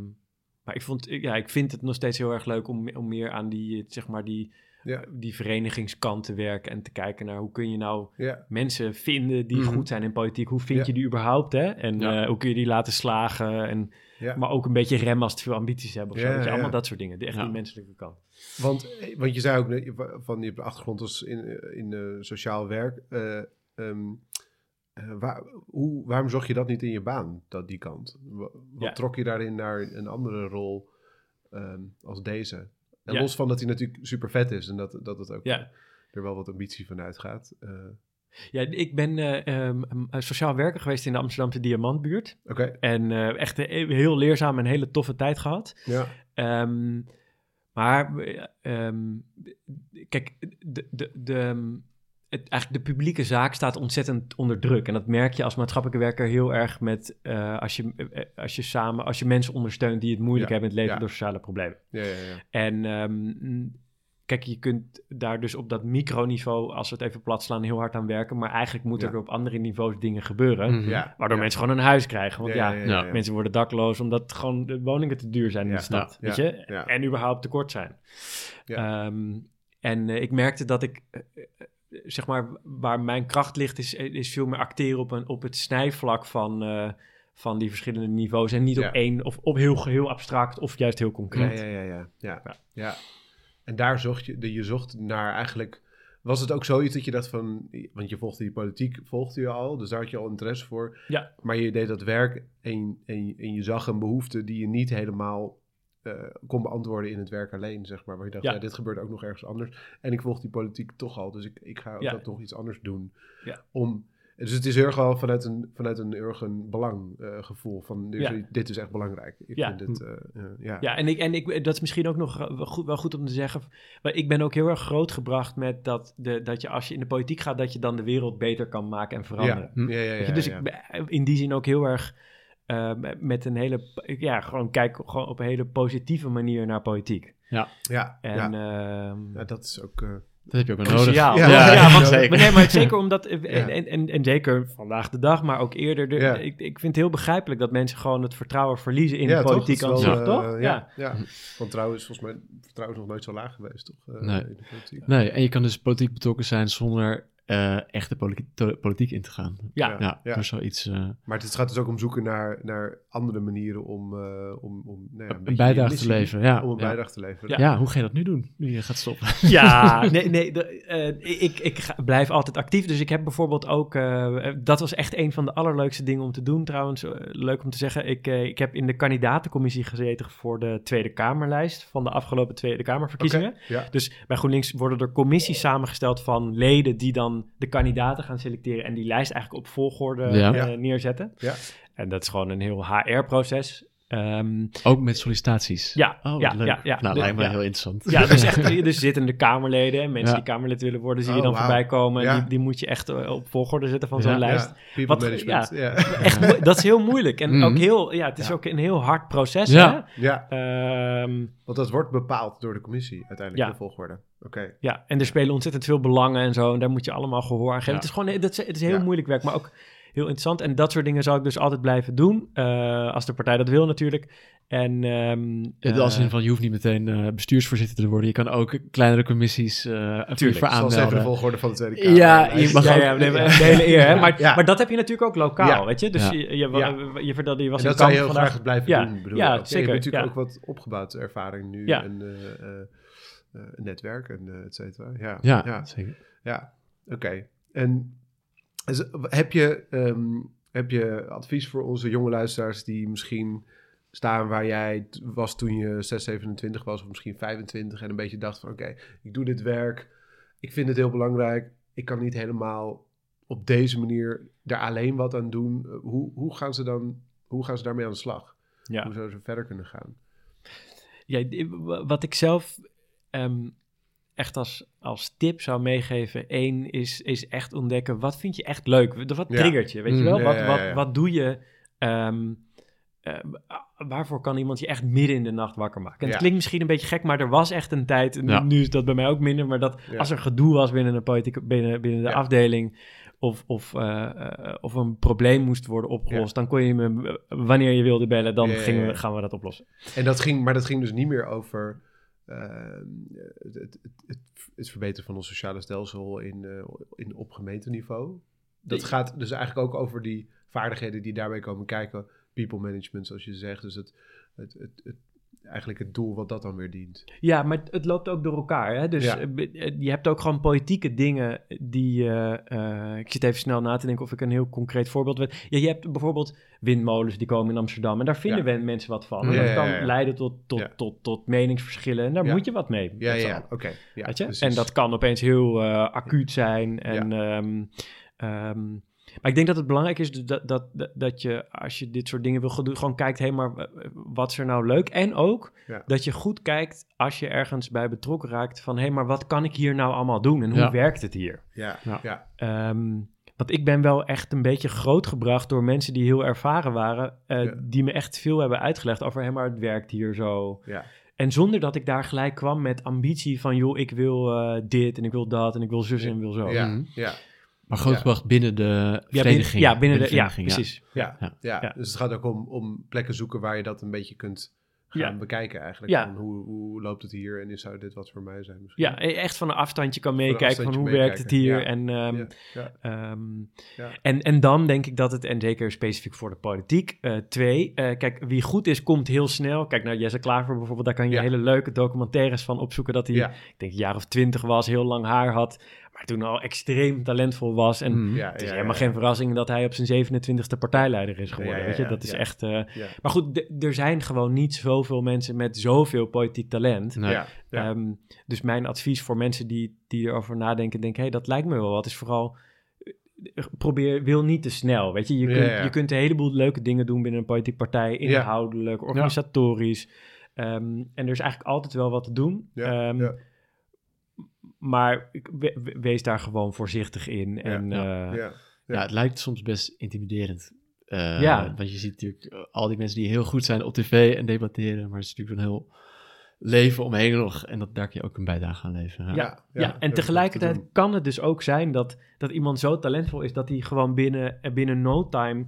maar ik, vond, ja, ik vind het nog steeds heel erg leuk om, om meer aan die, zeg maar die, Ja. die verenigingskant te werken en te kijken naar hoe kun je nou ja. mensen vinden die Mhm. goed zijn in politiek. Hoe vind Ja. je die überhaupt? Hè? En eh, hoe kun je die laten slagen? En, Ja. Maar ook een beetje remmen als te veel ambities hebben. Of zo, Ja, je, allemaal dat soort dingen. De, echt Ja. die menselijke kant. Want, eh, want je zei ook van je hebt achtergrond als in, eh, in eh, sociaal werk. eh, ehm, eh, waar, hoe, waarom zocht je dat niet in je baan, dat, die kant? Wa- Wat, Ja. trok je daarin naar een andere rol ehm, als deze? En Ja. los van dat hij natuurlijk super vet is en dat, dat het ook Ja. er wel wat ambitie van uitgaat. Eh, Ja, ik ben eh, ehm, een sociaal werker geweest in de Amsterdamse Diamantbuurt. Oké, En eh, echt een heel leerzaam en hele toffe tijd gehad. ja. Ehm, maar, eh, ehm, kijk, de, de, de, het, eigenlijk de publieke zaak staat ontzettend onder druk. En dat merk je als maatschappelijke werker heel erg met eh, als, je, eh, als je samen, als je mensen ondersteunt die het moeilijk Ja, hebben in het leven ja. door sociale problemen. Ja, ja, ja. En ehm, kijk, je kunt daar dus op dat microniveau, als we het even plat slaan, heel hard aan werken. Maar eigenlijk moeten Ja. er op andere niveaus dingen gebeuren. Mhm. ja. Waardoor ja. mensen gewoon een huis krijgen. Want ja, ja, mensen worden dakloos omdat gewoon de woningen te duur zijn in Ja, de stad. ja, weet je? ja. En überhaupt tekort zijn. Ja. Ehm, en eh, ik merkte dat ik, eh, eh, zeg maar, waar mijn kracht ligt, is, is veel meer acteren op, een, op het snijvlak van, eh, van die verschillende niveaus. En niet Ja. op één, of op heel, heel abstract of juist heel Ja, concreet. ja, ja, ja, ja, Ja. En daar zocht je, de- je zocht naar eigenlijk, was het ook zoiets dat je dacht van, want je volgde die politiek, volgde je al, dus daar had je al interesse voor. Ja. Maar je deed dat werk en, en, en je zag een behoefte die je niet helemaal eh, kon beantwoorden in het werk alleen, zeg maar. Waar je dacht, Ja. ja. dit gebeurt ook nog ergens anders. En ik volg die politiek toch al, dus ik, ik ga ook Ja. dat nog iets anders doen. Ja. Om, dus het is heel erg wel vanuit een, vanuit een erg een belanggevoel gevoel van, Ja. is- dit is echt belangrijk. Ik Ja. vind dit, eh, eh, ja. Ja, en, ik, en ik, dat is misschien ook nog eh, wel goed, wel goed om te zeggen. Maar ik ben ook heel erg grootgebracht met dat, de, dat je als je in de politiek gaat, dat je dan de wereld beter kan maken en veranderen. Ja, ja, ja, Weet je, ja, dus ja. ik ben in die zin ook heel erg eh, met een hele, ja, gewoon kijk gewoon op een hele positieve manier naar politiek. Ja, En ja. ehm, ja, dat is ook... eh, Dat heb je ook wel nodig. Ja, Ja, ja, want, <laughs> zeker. maar nee, maar zeker omdat, <laughs> en, en, en, en zeker vandaag de dag, maar ook eerder, de, Ja. ik, ik vind het heel begrijpelijk dat mensen gewoon het vertrouwen verliezen in ja, de politiek aan zich, wel, toch? eh, ja, ja. Want trouwens, volgens mij, vertrouwen is nog nooit zo laag geweest, toch? eh, Nee. in de politiek. Nee, en je kan dus politiek betrokken zijn zonder eh echt de politiek, politiek in te gaan. Ja. Ja, zoiets eh, Maar het gaat dus ook om zoeken naar, naar andere manieren om, eh, om, om nou ja, een beetje bijdrage te leveren. Ja, Om een ja. bijdrage te leveren. Ja. Ja, hoe ga je dat nu doen, nu je gaat stoppen? <laughs> Ja, <laughs> nee, nee de, eh, ik, ik ga- blijf altijd actief. Dus ik heb bijvoorbeeld ook, eh, dat was echt een van de allerleukste dingen om te doen trouwens. Leuk om te zeggen, ik, eh, ik heb in de kandidatencommissie gezeten voor de Tweede Kamerlijst van de afgelopen Tweede Kamerverkiezingen. Dus bij GroenLinks worden er commissies samengesteld van leden die dan de kandidaten gaan selecteren en die lijst eigenlijk op volgorde Ja. eh, Ja. neerzetten. Ja. En dat is gewoon een heel HR-proces. Ehm, Ook met sollicitaties? Ja, oh, ja, leuk. ja, ja. Nou, De- lijkt me ja. heel interessant. ja, dus echt, <laughs> dus zittende Kamerleden en mensen Ja. die Kamerlid willen worden, zie je Oh, dan voorbij komen. Ja. Die, die moet je echt eh, op volgorde zetten van Ja. zo'n Ja. lijst. Ja, people Wat- management. Ja. <laughs> Echt, dat is heel moeilijk. En Mhm. ook heel, ja, het is Ja. ook een heel hard proces. Ja. Ja, Hè? Ehm, want dat wordt bepaald door de commissie uiteindelijk, Ja. de volgorde. Oké. ja, en er spelen ontzettend veel belangen en zo. En daar moet je allemaal gehoor aan geven. Ja. Het is gewoon dat is, het is heel Ja. moeilijk werk, maar ook heel interessant. En dat soort dingen zal ik dus altijd blijven doen. eh, als de partij dat wil natuurlijk. En ehm, Ja, Als eh, in van, je hoeft niet meteen eh, bestuursvoorzitter te worden. Je kan ook kleinere commissies eh voor Tuurlijk, voor Zoals even de aanmelden. volgorde van de Tweede Kamer. Ja, lijst. je mag ja, ook- ja, nee, de hele eer, hè? Maar, <laughs> Ja. maar dat heb je natuurlijk ook lokaal, Ja. weet je? Dus Ja. je, je, je vertelde, je was En in dat zou je heel vandaag. graag blijven Ja, doen, bedoel ja, ook. zeker, Je hebt natuurlijk ja. ook wat opgebouwd ervaring nu Ja. en eh, eh, eh, een netwerk en eh, et cetera. Ja, Ja, ja, zeker. ja. oké. En dus, heb, je, ehm, heb je advies voor onze jonge luisteraars die misschien staan waar jij was toen je 6, 27 was of misschien 25 en een beetje dacht van oké, ik doe dit werk, ik vind het heel belangrijk, ik kan niet helemaal op deze manier daar alleen wat aan doen. Eh, Hoe, hoe gaan ze dan, hoe gaan ze daarmee aan de slag? Ja. Hoe zouden ze verder kunnen gaan? Ja, wat ik zelf ehm, echt als, als tip zou meegeven, één is, is echt ontdekken, wat vind je echt leuk? Wat triggert je, weet je Mm. wel? Ja, wat, ja, ja, wat, ja. wat doe je... ehm, eh, waarvoor kan iemand je echt midden in de nacht wakker maken? En het Ja. klinkt misschien een beetje gek, maar er was echt een tijd, en Ja. nu is dat bij mij ook minder, maar dat Ja. als er gedoe was binnen, de politieke, binnen, binnen de Ja. afdeling, of, of, eh, eh, of een probleem moest worden opgelost, dan kon je me, wanneer je wilde bellen, dan Ja, ja, gingen we, gaan we dat oplossen. En dat ging, maar dat ging dus niet meer over het, het, het, het verbeteren van ons sociale stelsel in, eh, in, op gemeenteniveau. Dat gaat dus eigenlijk ook over die vaardigheden die daarbij komen kijken. People management, zoals je zegt. Dus het, het, het, het, eigenlijk het doel wat dat dan weer dient. Ja, maar het, het loopt ook door elkaar. Hè? Dus Ja. eh, eh, je hebt ook gewoon politieke dingen die... eh, eh, ik zit even snel na te denken of ik een heel concreet voorbeeld weet. Ja, je hebt bijvoorbeeld windmolens die komen in Amsterdam. En daar vinden Ja. we mensen wat van. En dat kan leiden tot, tot, tot, tot meningsverschillen. En daar moet je wat mee. Ja, ja, oké. ja. En dat kan opeens heel eh, acuut zijn. En, ehm, ehm, maar ik denk dat het belangrijk is dat, dat, dat, dat je, als je dit soort dingen wil gaan doen, gewoon kijkt, hé, maar eh, wat is er nou leuk? En ook Ja. dat je goed kijkt als je ergens bij betrokken raakt van, hé, maar wat kan ik hier nou allemaal doen? En hoe Ja. werkt het hier? Ja, Ja. ja. Ehm, want ik ben wel echt een beetje grootgebracht door mensen die heel ervaren waren, eh, Ja. die me echt veel hebben uitgelegd over, hé, maar het werkt hier zo. ja. En zonder dat ik daar gelijk kwam met ambitie van, joh, ik wil eh, dit en ik wil dat en ik wil zus en ik wil zo. Ja, Mhm. ja, Maar grootgebracht binnen de Ja, vereniging. binnen, ja, binnen de, ja, vereniging, precies. ja, Ja. ja. Ja. Dus het gaat ook om, om plekken zoeken waar je dat een beetje kunt gaan Ja. bekijken eigenlijk. Ja. Van hoe, hoe loopt het hier en is, zou dit wat voor mij zijn misschien? Ja, e- echt van een afstandje kan meekijken van hoe werkt het hier. En, ehm, Ja, ja, ehm, ja. en, en dan denk ik dat het, en zeker specifiek voor de politiek, eh, twee, eh, kijk, wie goed is, komt heel snel. Kijk naar Jesse Klaver bijvoorbeeld, daar kan je Ja. hele leuke documentaires van opzoeken. Dat hij, Ja. ik denk, een jaar of twintig was, heel lang haar had, maar toen al extreem talentvol was. En Mhm. Ja, het is ja, helemaal ja. geen verrassing dat hij op zijn 27e partijleider is geworden. Ja, ja, weet je? ja, Dat is ja. echt. eh, Ja. Maar goed, d- er zijn gewoon niet zoveel mensen met zoveel politiek talent. Nee. Ja, ja. Ehm, dus mijn advies voor mensen die, die erover nadenken, denken, hé, hey, dat lijkt me wel wat, is vooral eh, probeer, wil niet te snel, weet je. Je Ja, kunt, ja. je kunt een heleboel leuke dingen doen binnen een politieke partij, inhoudelijk, organisatorisch. Ehm, en er is eigenlijk altijd wel wat te doen. Ja, Ehm, ja. Maar we- wees daar gewoon voorzichtig in. En, ja. eh, ja. Ja, het lijkt soms best intimiderend. Eh, Ja. Want je ziet natuurlijk al die mensen die heel goed zijn op tv en debatteren, maar het is natuurlijk een heel leven omheen nog en dat daar kun je ook een bijdrage aan leveren. Ja. Ja, Ja, ja, ja, en te tegelijkertijd kan het dus ook zijn dat, dat iemand zo talentvol is dat hij gewoon binnen, eh, binnen no time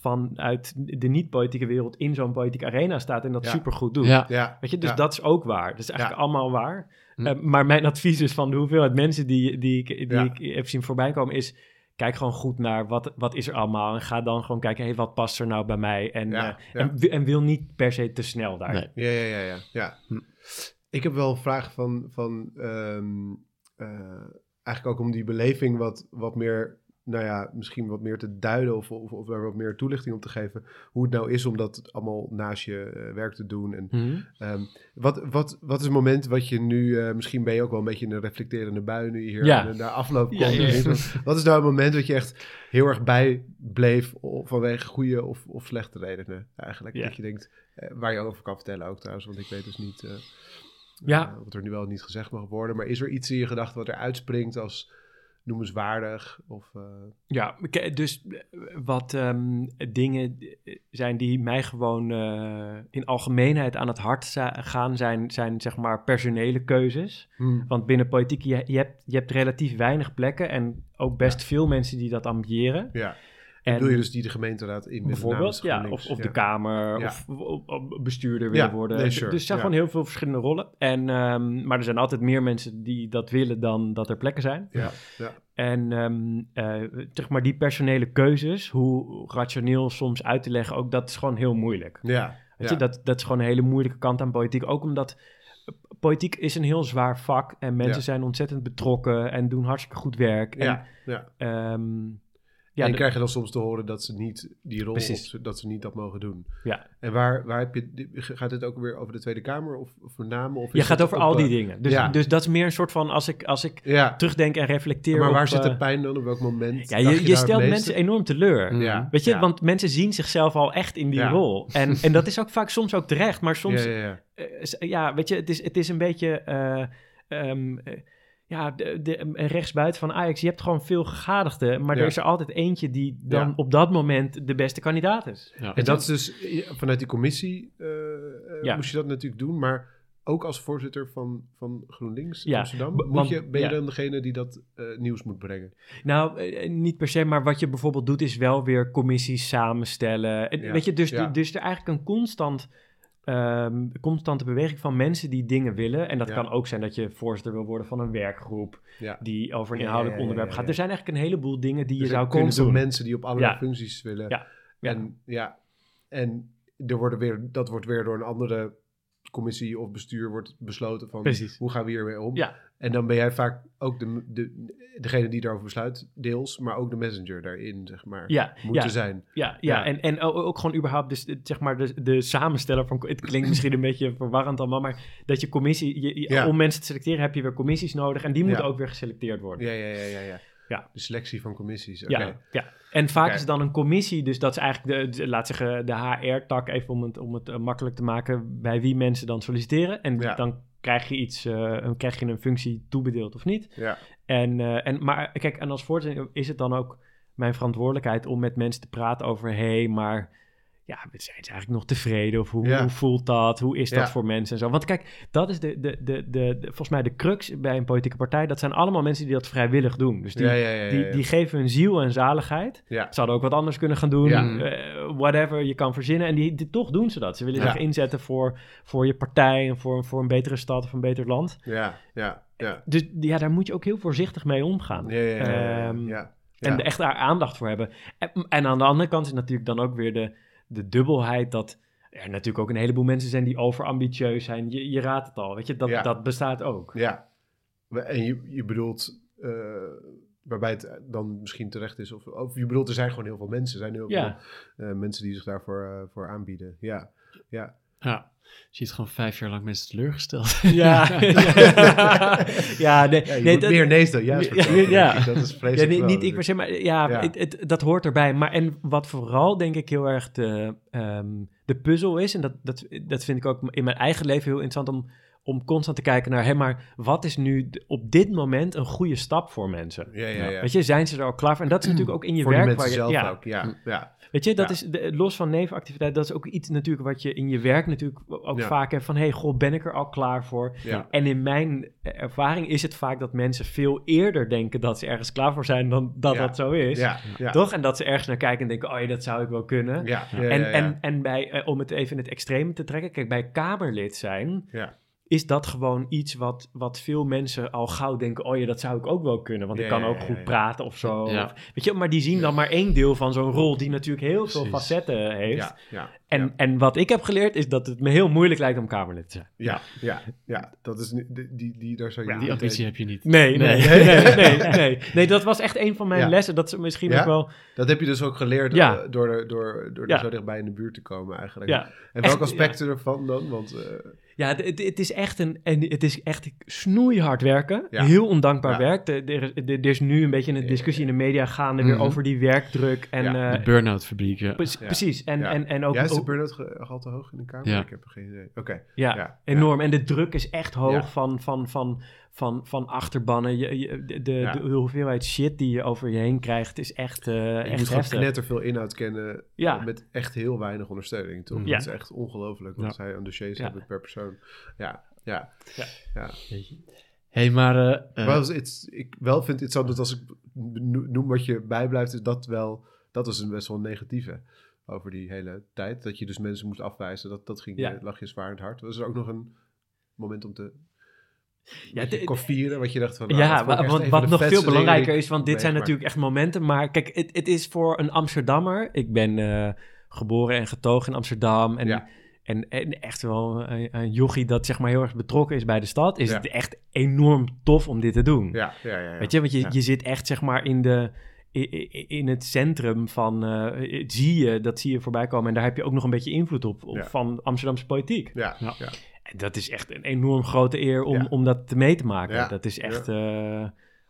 vanuit de niet-politieke wereld in zo'n politieke arena staat en dat Ja. supergoed doet. Ja. Ja, Weet je, dus ja. dat is ook waar. Dat is eigenlijk Ja. allemaal waar. Hm. Eh, maar mijn advies is van de hoeveelheid mensen die, die, ik, die Ja. ik heb zien voorbij komen is... Kijk gewoon goed naar wat, wat is er allemaal. En ga dan gewoon kijken, hey, wat past er nou bij mij? En, Ja, eh, ja. en, wi- en wil niet per se te snel daar. Nee. Ja, ja, ja, ja. ja. Hm. Ik heb wel vragen van, van ehm, eh, eigenlijk ook om die beleving wat, wat meer nou ja, misschien wat meer te duiden of, of, of daar wat meer toelichting op te geven. Hoe het nou is om dat allemaal naast je eh, werk te doen. En Mhm. ehm, wat, wat, wat is het moment wat je nu, eh, misschien ben je ook wel een beetje in een reflecterende bui nu hier Ja. en naar afloop komt. Ja, ja, Wat is nou het moment dat je echt heel erg bijbleef o- vanwege goede of, of slechte redenen eigenlijk? Dat je denkt, eh, waar je over kan vertellen ook trouwens, want ik weet dus niet... Ja. wat er nu wel niet gezegd mag worden. Maar is er iets in je gedachten wat er uitspringt als noemenswaardig? Of, eh, Ja, dus eh, wat ehm, dingen zijn die mij gewoon eh, in algemeenheid aan het hart gaan, zijn, zijn zeg maar personele keuzes. Want binnen politiek, je, je, hebt, je hebt relatief weinig plekken en ook best veel mensen die dat ambiëren. Ja. En Bedoel je dus die de gemeenteraad in bijvoorbeeld, ja, of, of de. Kamer, Ja. of, bestuurder willen Ja, worden. nee, sure, Dus er zijn ja. gewoon heel veel verschillende rollen. En, ehm, maar er zijn altijd meer mensen die dat willen dan dat er plekken zijn. Ja, ja. En eh, zeg maar die personele keuzes, hoe rationeel soms uit te leggen, ook dat is gewoon heel moeilijk. ja. Weet je, dat, dat is gewoon een hele moeilijke kant aan politiek. Ook omdat politiek is een heel zwaar vak en mensen zijn ontzettend betrokken en doen hartstikke goed werk. En, ja, ja. ehm, ja, en de- krijg je dan soms te horen dat ze niet die rol, ze- dat ze niet dat mogen doen. Ja. En waar, waar heb je, gaat het ook weer over de Tweede Kamer of, of? Of je gaat over op, al die eh, dingen. Dus, ja. dus dat is meer een soort van, als ik, als ik Ja, terugdenk en reflecteer maar op... waar zit de eh, pijn dan? Op welk moment? Ja, je, je stelt mensen enorm teleur. Ja, Weet je, want mensen zien zichzelf al echt in die rol. En, <laughs> en dat is ook vaak soms ook terecht, maar soms Ja, ja, ja. eh, weet je, het is, het is een beetje. eh, ehm, eh, ja, de, de, rechtsbuiten van Ajax. Je hebt gewoon veel gegadigden. Maar Ja. er is er altijd eentje die dan Ja. op dat moment de beste kandidaat is. Ja. En dat is dus vanuit die commissie eh, eh, Ja. moest je dat natuurlijk doen, maar ook als voorzitter van, van GroenLinks in Ja, Amsterdam, moet want- je, ben je ja. dan degene die dat eh, nieuws moet brengen? Nou, niet per se, maar wat je bijvoorbeeld doet, is wel weer commissies samenstellen. En, Ja. Weet je, dus, Ja. dus er eigenlijk een constant. Ehm, constante beweging van mensen die dingen willen. En dat Ja. kan ook zijn dat je voorzitter wil worden van een werkgroep Ja. die over een inhoudelijk ja, ja, onderwerp ja, gaat. ja. Er zijn eigenlijk een heleboel dingen die je zou kunnen doen. mensen die op allerlei Ja. functies willen. Ja. Ja. En ja, en er worden weer, dat wordt weer door een andere commissie of bestuur wordt besloten van Precies. hoe gaan we hiermee om. Ja. En dan ben jij vaak ook de, de, degene die daarover besluit, deels, maar ook de messenger daarin, zeg maar, Ja, moeten ja. zijn. Ja, ja, Ja. En, en ook gewoon überhaupt, dus, het- zeg maar, de, de samensteller van... Het klinkt <clears throat> misschien een beetje verwarrend allemaal, maar dat je commissie... Je, je- Ja. Om mensen te selecteren heb je weer commissies nodig en die moeten ook weer geselecteerd worden. Ja, ja, ja, ja. ja. Ja. De selectie van commissies. Ja, ja. En vaak is het dan een commissie, dus dat is eigenlijk, de, de- laat zeggen, de HR-tak, even om het, om het eh, makkelijk te maken, bij wie mensen dan solliciteren. En Ja. dan krijg je iets, dan krijg je een functie toebedeeld of niet. Ja. En, eh, en, maar kijk, en als voorzitter is het dan ook mijn verantwoordelijkheid om met mensen te praten over, hé, hey, maar ja, zijn ze eigenlijk nog tevreden? Of hoe, Ja. hoe voelt dat? Hoe is dat Ja. voor mensen en zo? Want kijk, dat is de, de, de, de, volgens mij de crux bij een politieke partij. Dat zijn allemaal mensen die dat vrijwillig doen. Dus die, ja, die, die geven hun ziel en zaligheid. Ze hadden ook wat anders kunnen gaan doen. Eh, whatever je kan verzinnen. En die, die- toch doen ze dat. Ze willen zich inzetten voor, voor je partij en voor, voor een betere stad of een beter land. Ja, ja, ja. Dus ja, daar moet je ook heel voorzichtig mee omgaan. Ja. Ehm, ja. En echt daar aandacht voor hebben. En, en aan de andere kant is natuurlijk dan ook weer de, de dubbelheid dat er natuurlijk ook een heleboel mensen zijn die overambitieus zijn. Je, je raadt het al, weet je, dat, Ja. dat bestaat ook. Ja. En je, je bedoelt, eh, waarbij het dan misschien terecht is, of, of je bedoelt, er zijn gewoon heel veel mensen. Er zijn heel Ja. veel eh, mensen die zich daarvoor eh, voor aanbieden. Ja, ja. Ja. Je ziet gewoon vijf jaar lang mensen teleurgesteld. <laughs> Ja, ja, nee, ja je nee, moet dat- meer nee's dan ja. Ja. Dat is Ja, vreselijk. niet, wel, niet ik natuurlijk. per se, maar ja, Ja. Het, het- dat hoort erbij. Maar en wat vooral denk ik heel erg de, ehm, de puzzel is, en dat, dat, dat vind ik ook in mijn eigen leven heel interessant om, om constant te kijken naar, hé, maar wat is nu op dit moment een goede stap voor mensen? Ja, ja, ja. Weet je, zijn ze er al klaar voor? En dat is natuurlijk ook in je voor die werk mensen waar je, zelf ja, ook. Ja, ja. Weet je, dat Ja. is de- los van nevenactiviteit, dat is ook iets natuurlijk wat je in je werk natuurlijk ook Ja. vaak hebt van, hé, goh, ben ik er al klaar voor? ja. En in mijn ervaring is het vaak dat mensen veel eerder denken dat ze ergens klaar voor zijn dan dat Ja. dat zo is. Ja, ja. Toch? En dat ze ergens naar kijken en denken, oh ja, dat zou ik wel kunnen. Ja, ja, ja, en, ja. En, en bij, eh, om het even in het extreme te trekken, kijk, bij Kamerlid zijn, Ja. Is dat gewoon iets wat, wat veel mensen al gauw denken, oh ja, dat zou ik ook wel kunnen, want ik kan ook ja, goed ja. praten of zo. Ja. Of- weet je, maar die zien dan maar één deel van zo'n rol die natuurlijk heel veel facetten heeft. Ja, ja. En, Ja. en wat ik heb geleerd is dat het me heel moeilijk lijkt om Kamerlid te zijn. Ja, ja, ja. Dat is nu- die, die, die daar zou je Ja, Die ambitie heb je niet. Nee, nee, Nee. nee, nee, nee, <laughs> nee. Nee, dat was echt een van mijn Ja. lessen. Dat is misschien Ja? ook wel... Dat heb je dus ook geleerd Ja. eh, door, er- door, door Ja. er zo dichtbij in de buurt te komen eigenlijk. Ja, en echt, welke aspecten ervan dan? Want eh, ja het, het- is echt een... En het is echt snoeihard werken. Ja. Heel ondankbaar Ja. werk. Er, er, is- er is nu een beetje een discussie in de media gaande weer Mhm. over die werkdruk. En, Ja. eh, De burn-out fabriek, ja. pre- Ja. Precies. En, Ja. en, en ook... ja, is de burn-out ge- gehalte hoog in de Kamer? Ja. Ik heb er geen idee. Oké. Ja, Ja, enorm. En de druk is echt hoog Ja. van, van, van, van, van achterbannen. Je, je- de, de, Ja. de hoeveelheid shit die je over je heen krijgt is echt, eh Je echt moet gewoon heftig. knetterveel inhoud kennen Ja. met echt heel weinig ondersteuning, toch? Ja. Dat is echt ongelooflijk wat zij aan dossiers Ja. hebben per persoon. Ja, ja. Ja. ja. hey, maar... eh, eh, Wel, het, ik wel vind het zo dat als ik no- noem wat je bijblijft, is dat wel, dat is een best wel een negatieve over die hele tijd. Dat je dus mensen moest afwijzen, dat, dat ging, Ja. lag je zwaar in het hart. Was er ook nog een moment om te Ja, de- kon vieren, wat je dacht van... nou, Ja, een wat van de nog veel belangrijker is, want dit zijn natuurlijk echt momenten. Maar kijk, het, het is voor een Amsterdammer. Ik ben eh, geboren en getogen in Amsterdam. En, Ja. en, en echt wel een, een jochie dat zeg maar heel erg betrokken is bij de stad. Is Ja. het echt enorm tof om dit te doen. Ja, ja, ja. ja. Weet je, want je, Ja. je zit echt zeg maar in de... In het centrum van, eh, zie je, dat zie je voorbij komen. En daar heb je ook nog een beetje invloed op, op Ja. van Amsterdamse politiek. Ja, Ja. ja. Dat is echt een enorm grote eer om, Ja. om dat mee te maken. Ja. Dat is echt eh,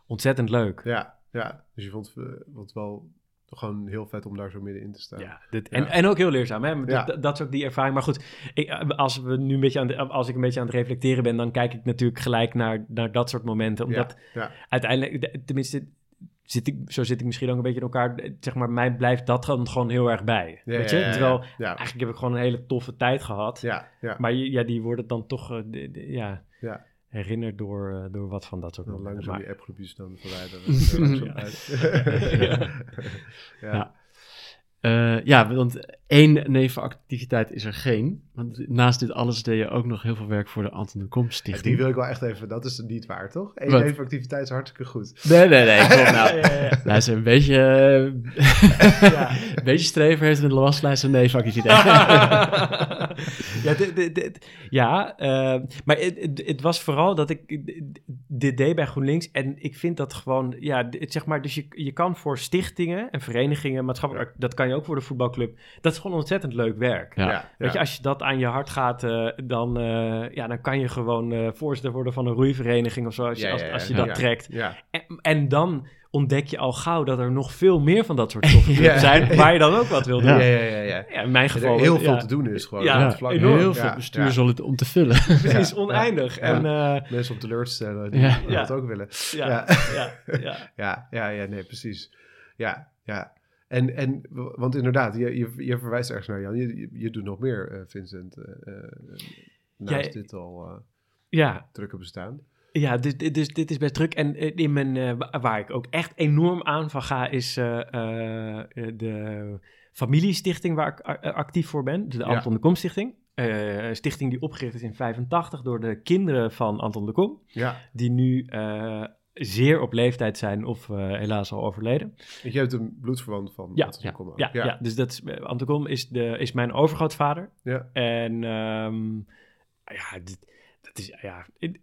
ontzettend leuk. ja, ja. Dus je vond, eh, vond het wel gewoon heel vet om daar zo middenin te staan. Ja, dit, en, en ook heel leerzaam. Hè? Ja. Dat, dat is ook die ervaring. Maar goed, ik, eh, als, we nu een beetje aan de- als ik een beetje aan het reflecteren ben, dan kijk ik natuurlijk gelijk naar, naar dat soort momenten. Omdat uiteindelijk, de- tenminste, zit ik, zo zit ik misschien ook een beetje in elkaar. Zeg maar, mij blijft dat dan gewoon heel erg bij. Ja, weet je? ja, ja. Terwijl Ja, eigenlijk heb ik gewoon een hele toffe tijd gehad. ja, ja. Maar ja, die worden dan toch eh, de- de- ja, Ja. herinnerd door, eh, door wat van dat soort momenten. langzaam Maar- die appgroepjes dan verwijderen. <laughs> Ja. <laughs> Ja. Eh, ja, want één nevenactiviteit is er geen. Want naast dit alles deed je ook nog heel veel werk voor de Anton de Kom Stichting. die wil ik wel echt even, dat is niet waar, toch? Eén Wat? nevenactiviteit is hartstikke goed. Nee, nee, nee. Kom nou. <laughs> Ja, ja, ja. Luister, een beetje, <laughs> <laughs> een beetje strever heeft een lastlijst een nevenactiviteit. ja, dit, dit, dit- ja eh, maar het, was vooral dat ik dit deed bij GroenLinks. En ik vind dat gewoon, ja, zeg maar, dus je, je kan voor stichtingen en verenigingen, maatschappelijk, dat kan je ook voor de voetbalclub. Dat is gewoon ontzettend leuk werk. Ja. Weet je, als je dat aan je hart gaat, eh, dan, eh, ja, dan kan je gewoon eh, voorzitter worden van een roeivereniging of zo, als je, Ja, als, ja, ja, als je ja. dat trekt. Ja, En, en dan ontdek je al gauw dat er nog veel meer van dat soort <laughs> Ja. zijn, waar je dan ook wat wil doen. ja, Ja. ja, ja. ja. in mijn geval... heel veel ja, te doen is gewoon. Ja, op het vlak. enorm. Heel veel ja. bestuursolid om te vullen. <laughs> Precies, Ja, oneindig. ja. En, eh, Mensen om teleur te stellen die Ja. dat Ja. ook willen. ja, Ja. ja. Ja, <laughs> Ja, ja, ja, nee, precies. Ja, ja. En, en want inderdaad, je, je, je verwijst ergens naar Jan. Je, je, je doet nog meer, eh, Vincent, eh, eh, naast Ja, dit al ja. drukke bestaan. Ja, dus, dit- dus dit is best druk. En in mijn, wa- waar ik ook echt enorm aan van ga, is eh, eh, de familiestichting waar ik actief voor ben. De Ja. Anton de Kom Stichting. Een stichting die opgericht is in 85 door de kinderen van Anton de Kom. Ja, Die nu zeer op leeftijd zijn of eh, helaas al overleden. je hebt een bloedverwant van Ja, Anton de Kom. Ja, ja. dus dat is, Anton de Kom is, de, is mijn overgrootvader. Ja. En ehm, ja, dit- dat is, ja, in,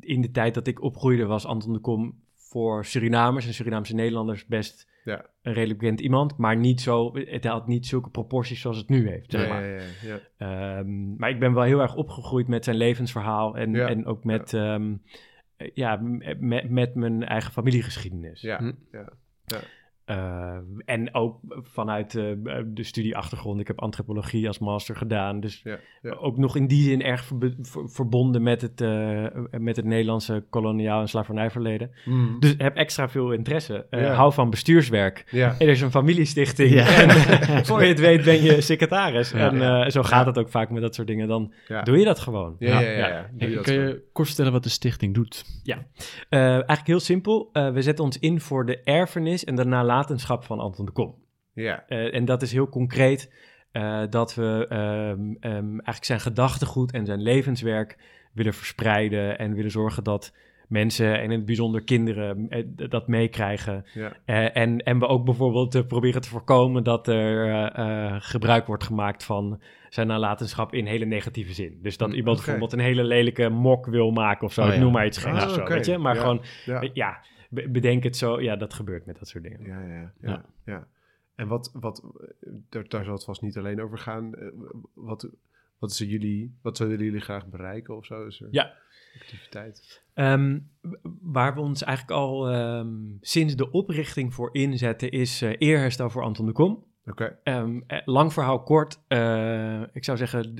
in de tijd dat ik opgroeide was Anton de Kom voor Surinamers en Surinaamse Nederlanders best Ja. een redelijk bekend iemand, maar niet zo, het had niet zulke proporties zoals het nu heeft, zeg maar. ja, ja, ja. Ehm, maar ik ben wel heel erg opgegroeid met zijn levensverhaal en, en ook met, ehm, eh, ja, m- met, met mijn eigen familiegeschiedenis. Ja, Hm. ja. Uh, en ook vanuit uh, de studieachtergrond. Ik heb antropologie als master gedaan. Dus ja, ja. ook nog in die zin erg ver- verbonden met het, uh, met het Nederlandse koloniaal en slavernijverleden. Mm. Dus heb extra veel interesse. Uh, Ja. Hou van bestuurswerk. ja. Er is een familiestichting. Ja. En <laughs> voor je het weet ben je secretaris. Ja. En Ja. uh, zo gaat het ook vaak met dat soort dingen. Dan Ja. doe je dat gewoon. Ja, ja, ja. Ja. ja. Hey, je dat kan gewoon. je kort vertellen wat de stichting doet? Uh, eigenlijk heel simpel. Uh, we zetten ons in voor de erfenis en de nalatenschap van Anton de Kom. Ja, Uh, en dat is heel concreet uh, dat we um, um, eigenlijk zijn gedachtegoed en zijn levenswerk willen verspreiden en willen zorgen dat mensen en in het bijzonder kinderen eh, dat meekrijgen. Ja. Eh, en, en we ook bijvoorbeeld eh, proberen te voorkomen dat er eh, eh, gebruik wordt gemaakt van zijn nalatenschap in hele negatieve zin. Dus dat Mm, iemand bijvoorbeeld een hele lelijke mok wil maken of zo. Oh, ja. noem maar iets geks Ah, oké. weet je. Maar Ja. gewoon, Ja. Eh, bedenk het zo. Ja, dat gebeurt met dat soort dingen. Ja, ja, ja. Ja. En wat, wat daar, daar zal het vast niet alleen over gaan. Eh, Wat, wat, er jullie, wat zouden jullie graag bereiken of zo? Is er Ja. activiteit? Ehm, waar we ons eigenlijk al ehm, sinds de oprichting voor inzetten is eh, eerherstel voor Anton de Kom. Oké. Ehm, eh, lang verhaal kort. Eh, ik zou zeggen,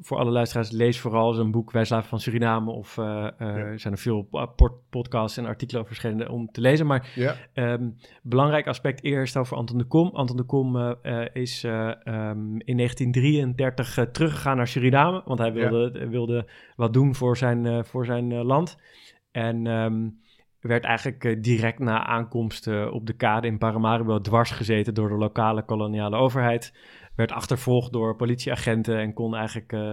voor alle luisteraars, lees vooral zijn boek Wij Slaven van Suriname. Of er zijn er veel po- pod- podcasts en artikelen over verschillende om te lezen. Maar Ja. Ehm, belangrijk aspect eerherstel voor Anton de Kom. Anton de Kom is eh, ehm, in 1933 eh, teruggegaan naar Suriname, want hij wilde, wilde wat doen voor zijn, voor zijn land. En werd eigenlijk eh, direct na aankomst eh, op de kade in Paramaribo dwars gezeten door de lokale koloniale overheid. Werd achtervolgd door politieagenten en kon eigenlijk eh,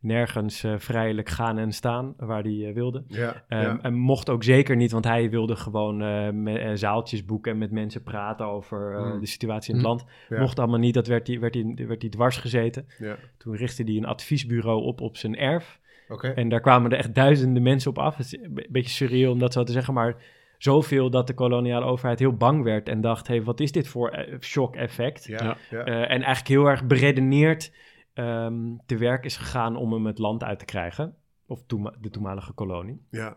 nergens eh, vrijelijk gaan en staan waar hij wilde. Ja. Ehm, ja. En mocht ook zeker niet, want hij wilde gewoon me- zaaltjes boeken en met mensen praten over Mm. de situatie in het Mm. land. Ja. Mocht allemaal niet, dat werd hij, werd, werd dwars gezeten. ja. Toen richtte hij een adviesbureau op op zijn erf. Oké. En daar kwamen er echt duizenden mensen op af. Het is een be- beetje surreal om dat zo te zeggen, maar zoveel dat de koloniale overheid heel bang werd en dacht, hey, wat is dit voor eh, shock-effect? Ja. Ja. Ja. Eh, en eigenlijk heel erg beredeneerd ehm, te werk is gegaan om hem het land uit te krijgen. Of toema- de toenmalige kolonie. ja.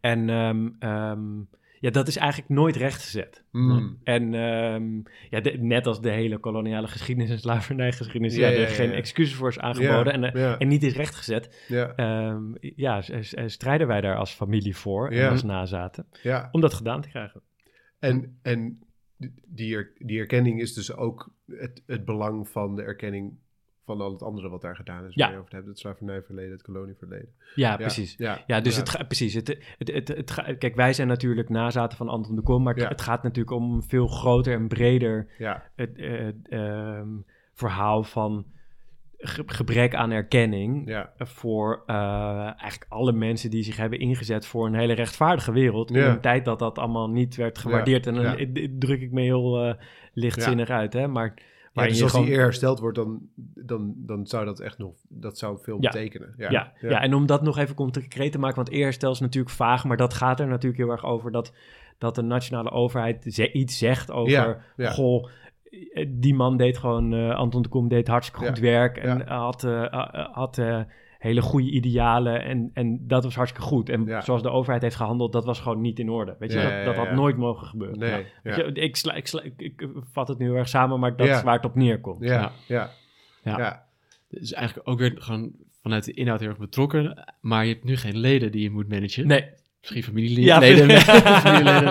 En ehm, ehm, ja, dat is eigenlijk nooit rechtgezet. Mm. En ehm, ja, de- net als de hele koloniale geschiedenis en slavernijgeschiedenis, Ja, ja, ja, er geen excuses voor is aangeboden en, eh, en niet is rechtgezet. ja. Ehm, ja, s- strijden wij daar als familie voor en als nazaten om dat gedaan te krijgen. En, en die, er, die erkenning is dus ook het, het belang van de erkenning van al het andere wat daar gedaan is. Ja. Waar je over het hebt, het slavernijverleden, het kolonieverleden. Ja, Ja, precies. Ja, Ja, dus. Het, ga- precies. Het, het, het, het, ga- kijk, wij zijn natuurlijk nazaten van Anton de Kom, maar het, gaat natuurlijk om een veel groter en breder Ja, het eh, ehm, verhaal van ge- gebrek aan erkenning ja, voor eh, eigenlijk alle mensen die zich hebben ingezet voor een hele rechtvaardige wereld. In Ja. een tijd dat dat allemaal niet werd gewaardeerd. en dan druk ik me heel eh, lichtzinnig uit, hè. Maar, ja waarin dus als gewoon- die eer hersteld wordt, dan, dan, dan zou dat echt nog, dat zou veel Ja. betekenen. Ja, Ja, ja. en om dat nog even concreet te maken, want eerherstel is natuurlijk vaag, maar dat gaat er natuurlijk heel erg over dat, dat de nationale overheid iets zegt over, Ja, ja. goh, eh, die man deed gewoon, eh, Anton de Kom deed hartstikke goed Ja, werk en ja. had, eh, had hele goede idealen en, en dat was hartstikke goed. En Ja. zoals de overheid heeft gehandeld, dat was gewoon niet in orde. Weet je, Ja, dat, dat had ja. nooit mogen gebeuren. Nee, Ja. ja. Weet je, ik, sla, ik, sla, ik, ik vat het nu heel erg samen, maar dat Ja. is waar het op neerkomt. Ja, Ja. ja. Dus eigenlijk ook weer gewoon vanuit de inhoud heel erg betrokken. Maar je hebt nu geen leden die je moet managen. Nee, Misschien familieleden. Ja. <laughs> <laughs>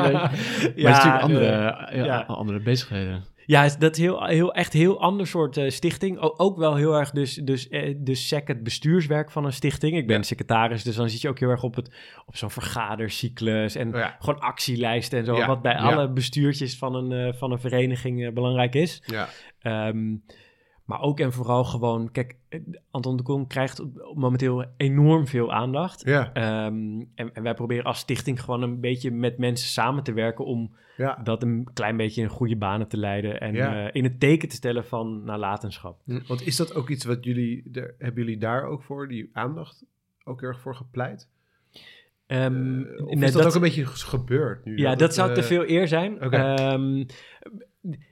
Maar het is natuurlijk andere, eh, ja, ja. andere bezigheden. Ja, dat is heel, heel, echt heel ander soort eh, stichting. O- ook wel heel erg dus, dus, eh, dus sec het bestuurswerk van een stichting. Ik ben Ja. secretaris, dus dan zit je ook heel erg op, het, op zo'n vergadercyclus en Ja. gewoon actielijsten en zo. Wat bij alle bestuurtjes van een, eh, van een vereniging belangrijk is. ja. Ehm, maar ook en vooral gewoon, kijk, eh, Anton de Kom krijgt momenteel enorm veel aandacht. ja. Ehm, en, en wij proberen als stichting gewoon een beetje met mensen samen te werken om ja. dat een klein beetje in goede banen te leiden en Ja. eh, in het teken te stellen van nalatenschap. Want is dat ook iets wat jullie, hebben jullie daar ook voor, die aandacht, ook erg voor gepleit? Of nee, is dat, ook een beetje gebeurd nu? ja, dat zou te veel eer zijn. oké. Ehm,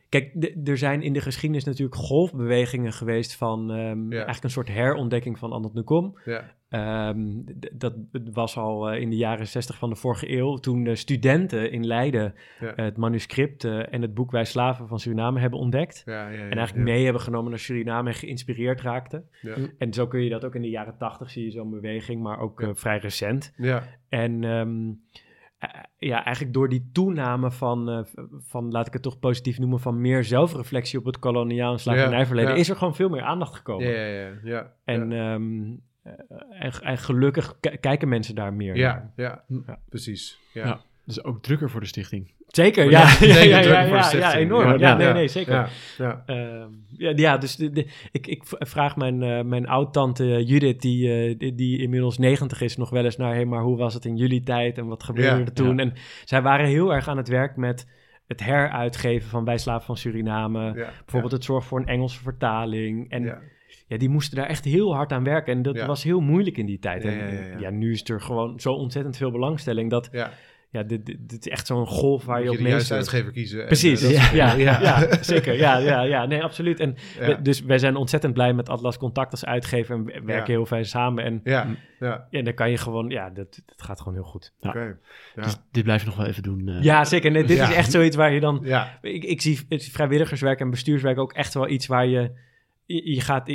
kijk, er zijn in de geschiedenis natuurlijk golfbewegingen geweest van ehm, eigenlijk een soort herontdekking van Anton de Kom. Ja, Ehm, dat was al eh, in de jaren 60 van de vorige eeuw, toen de studenten in Leiden ja, eh, het manuscript eh, en het boek Wij Slaven van Suriname hebben ontdekt. ja, ja, ja, En eigenlijk mee hebben genomen naar Suriname en geïnspireerd raakten. Ja. En zo kun je dat ook in de jaren 80 zie je zo'n beweging, maar ook vrij recent. Ja, En ehm, eh, ja, eigenlijk door die toename van, eh, van, laat ik het toch positief noemen, van meer zelfreflectie op het koloniaal en slavernijverleden, Ja, ja. is er gewoon veel meer aandacht gekomen. ja, ja, ja, ja. En, ja. ehm, eh, en, en gelukkig ki- kijken mensen daar meer ja, naar. ja, Ja. precies. Ja. Ja. Dus ook drukker voor de stichting. Zeker, <laughs> ja. Ja, ja, ja, ja, enorm. Ja, nee, nee, zeker. Ja, ja. Ehm, ja, ja, dus ik, ik vraag mijn, eh, mijn oud-tante Judith, die, eh, die, die inmiddels 90 is, nog wel eens naar... Hé, maar hoe was het in jullie tijd en wat gebeurde er toen? En zij waren heel erg aan het werk met het heruitgeven van Wij Slaven van Suriname. Bijvoorbeeld het zorg voor een Engelse vertaling. En ja. die moesten daar echt heel hard aan werken. En dat Ja. was heel moeilijk in die tijd. Ja, en, ja, nu is er gewoon zo ontzettend veel belangstelling... dat ja. dit, dit, dit is echt zo'n golf waar je op je de juiste uitgever kiezen. en, Precies, eh, ja, <laughs> ja, ja. zeker. Ja, ja, ja, nee, absoluut. En Ja. we- dus wij zijn ontzettend blij met Atlas Contact als uitgever en we werken Ja. heel fijn samen. En Ja, ja, ja, dan kan je gewoon, ja, dat, dat gaat gewoon heel goed. Ja. oké. Ja. Dus dit blijf je nog wel even doen. eh. Ja, zeker. Nee, dit Ja. is echt zoiets waar je dan... ja, Ik, ik zie het vrijwilligerswerk en bestuurswerk ook echt wel iets waar je... Je gaat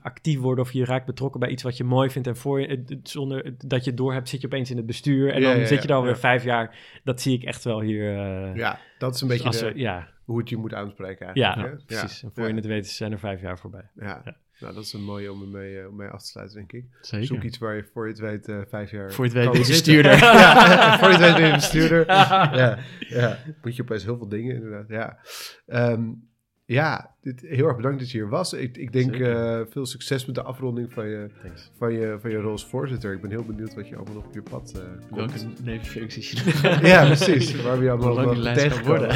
actief worden of je raakt betrokken bij iets wat je mooi vindt. En voor je, zonder dat je het door hebt, zit je opeens in het bestuur. En Ja, dan ja, zit je dan weer ja. vijf jaar. Dat zie ik echt wel hier. eh, ja, dat is een beetje de- ja, hoe het je moet aanspreken ja, precies. En voor je het weet zijn er vijf jaar voorbij. Ja. Nou, dat is een mooie om mee, eh, om mee af te sluiten, denk ik. Zeker. Zoek iets waar je voor je het weet eh, vijf jaar... Voor je het weet ben je bestuurder. <laughs> ja, <laughs> voor je het weet ben je bestuurder. <laughs> ja, ja. Moet je opeens heel veel dingen, inderdaad. Ja, Ehm, ja dit, heel erg bedankt dat je hier was. Ik, ik denk eh, veel succes met de afronding van je, Thanks. van, je, van je rol als voorzitter. Ik ben heel benieuwd wat je allemaal nog op je pad eh komt. Welke nevenfuncties <laughs> Ja, precies. Waar we je allemaal nog kan tegenkomen.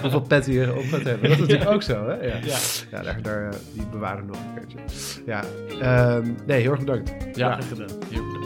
Hoeveel petten je op gaat hebben. Dat is natuurlijk ook zo, hè? Ja, Ja. ja daar, daar, eh, die bewaren we nog een keertje. Ja, ehm, nee, heel erg bedankt. Ja, graag gedaan. Heel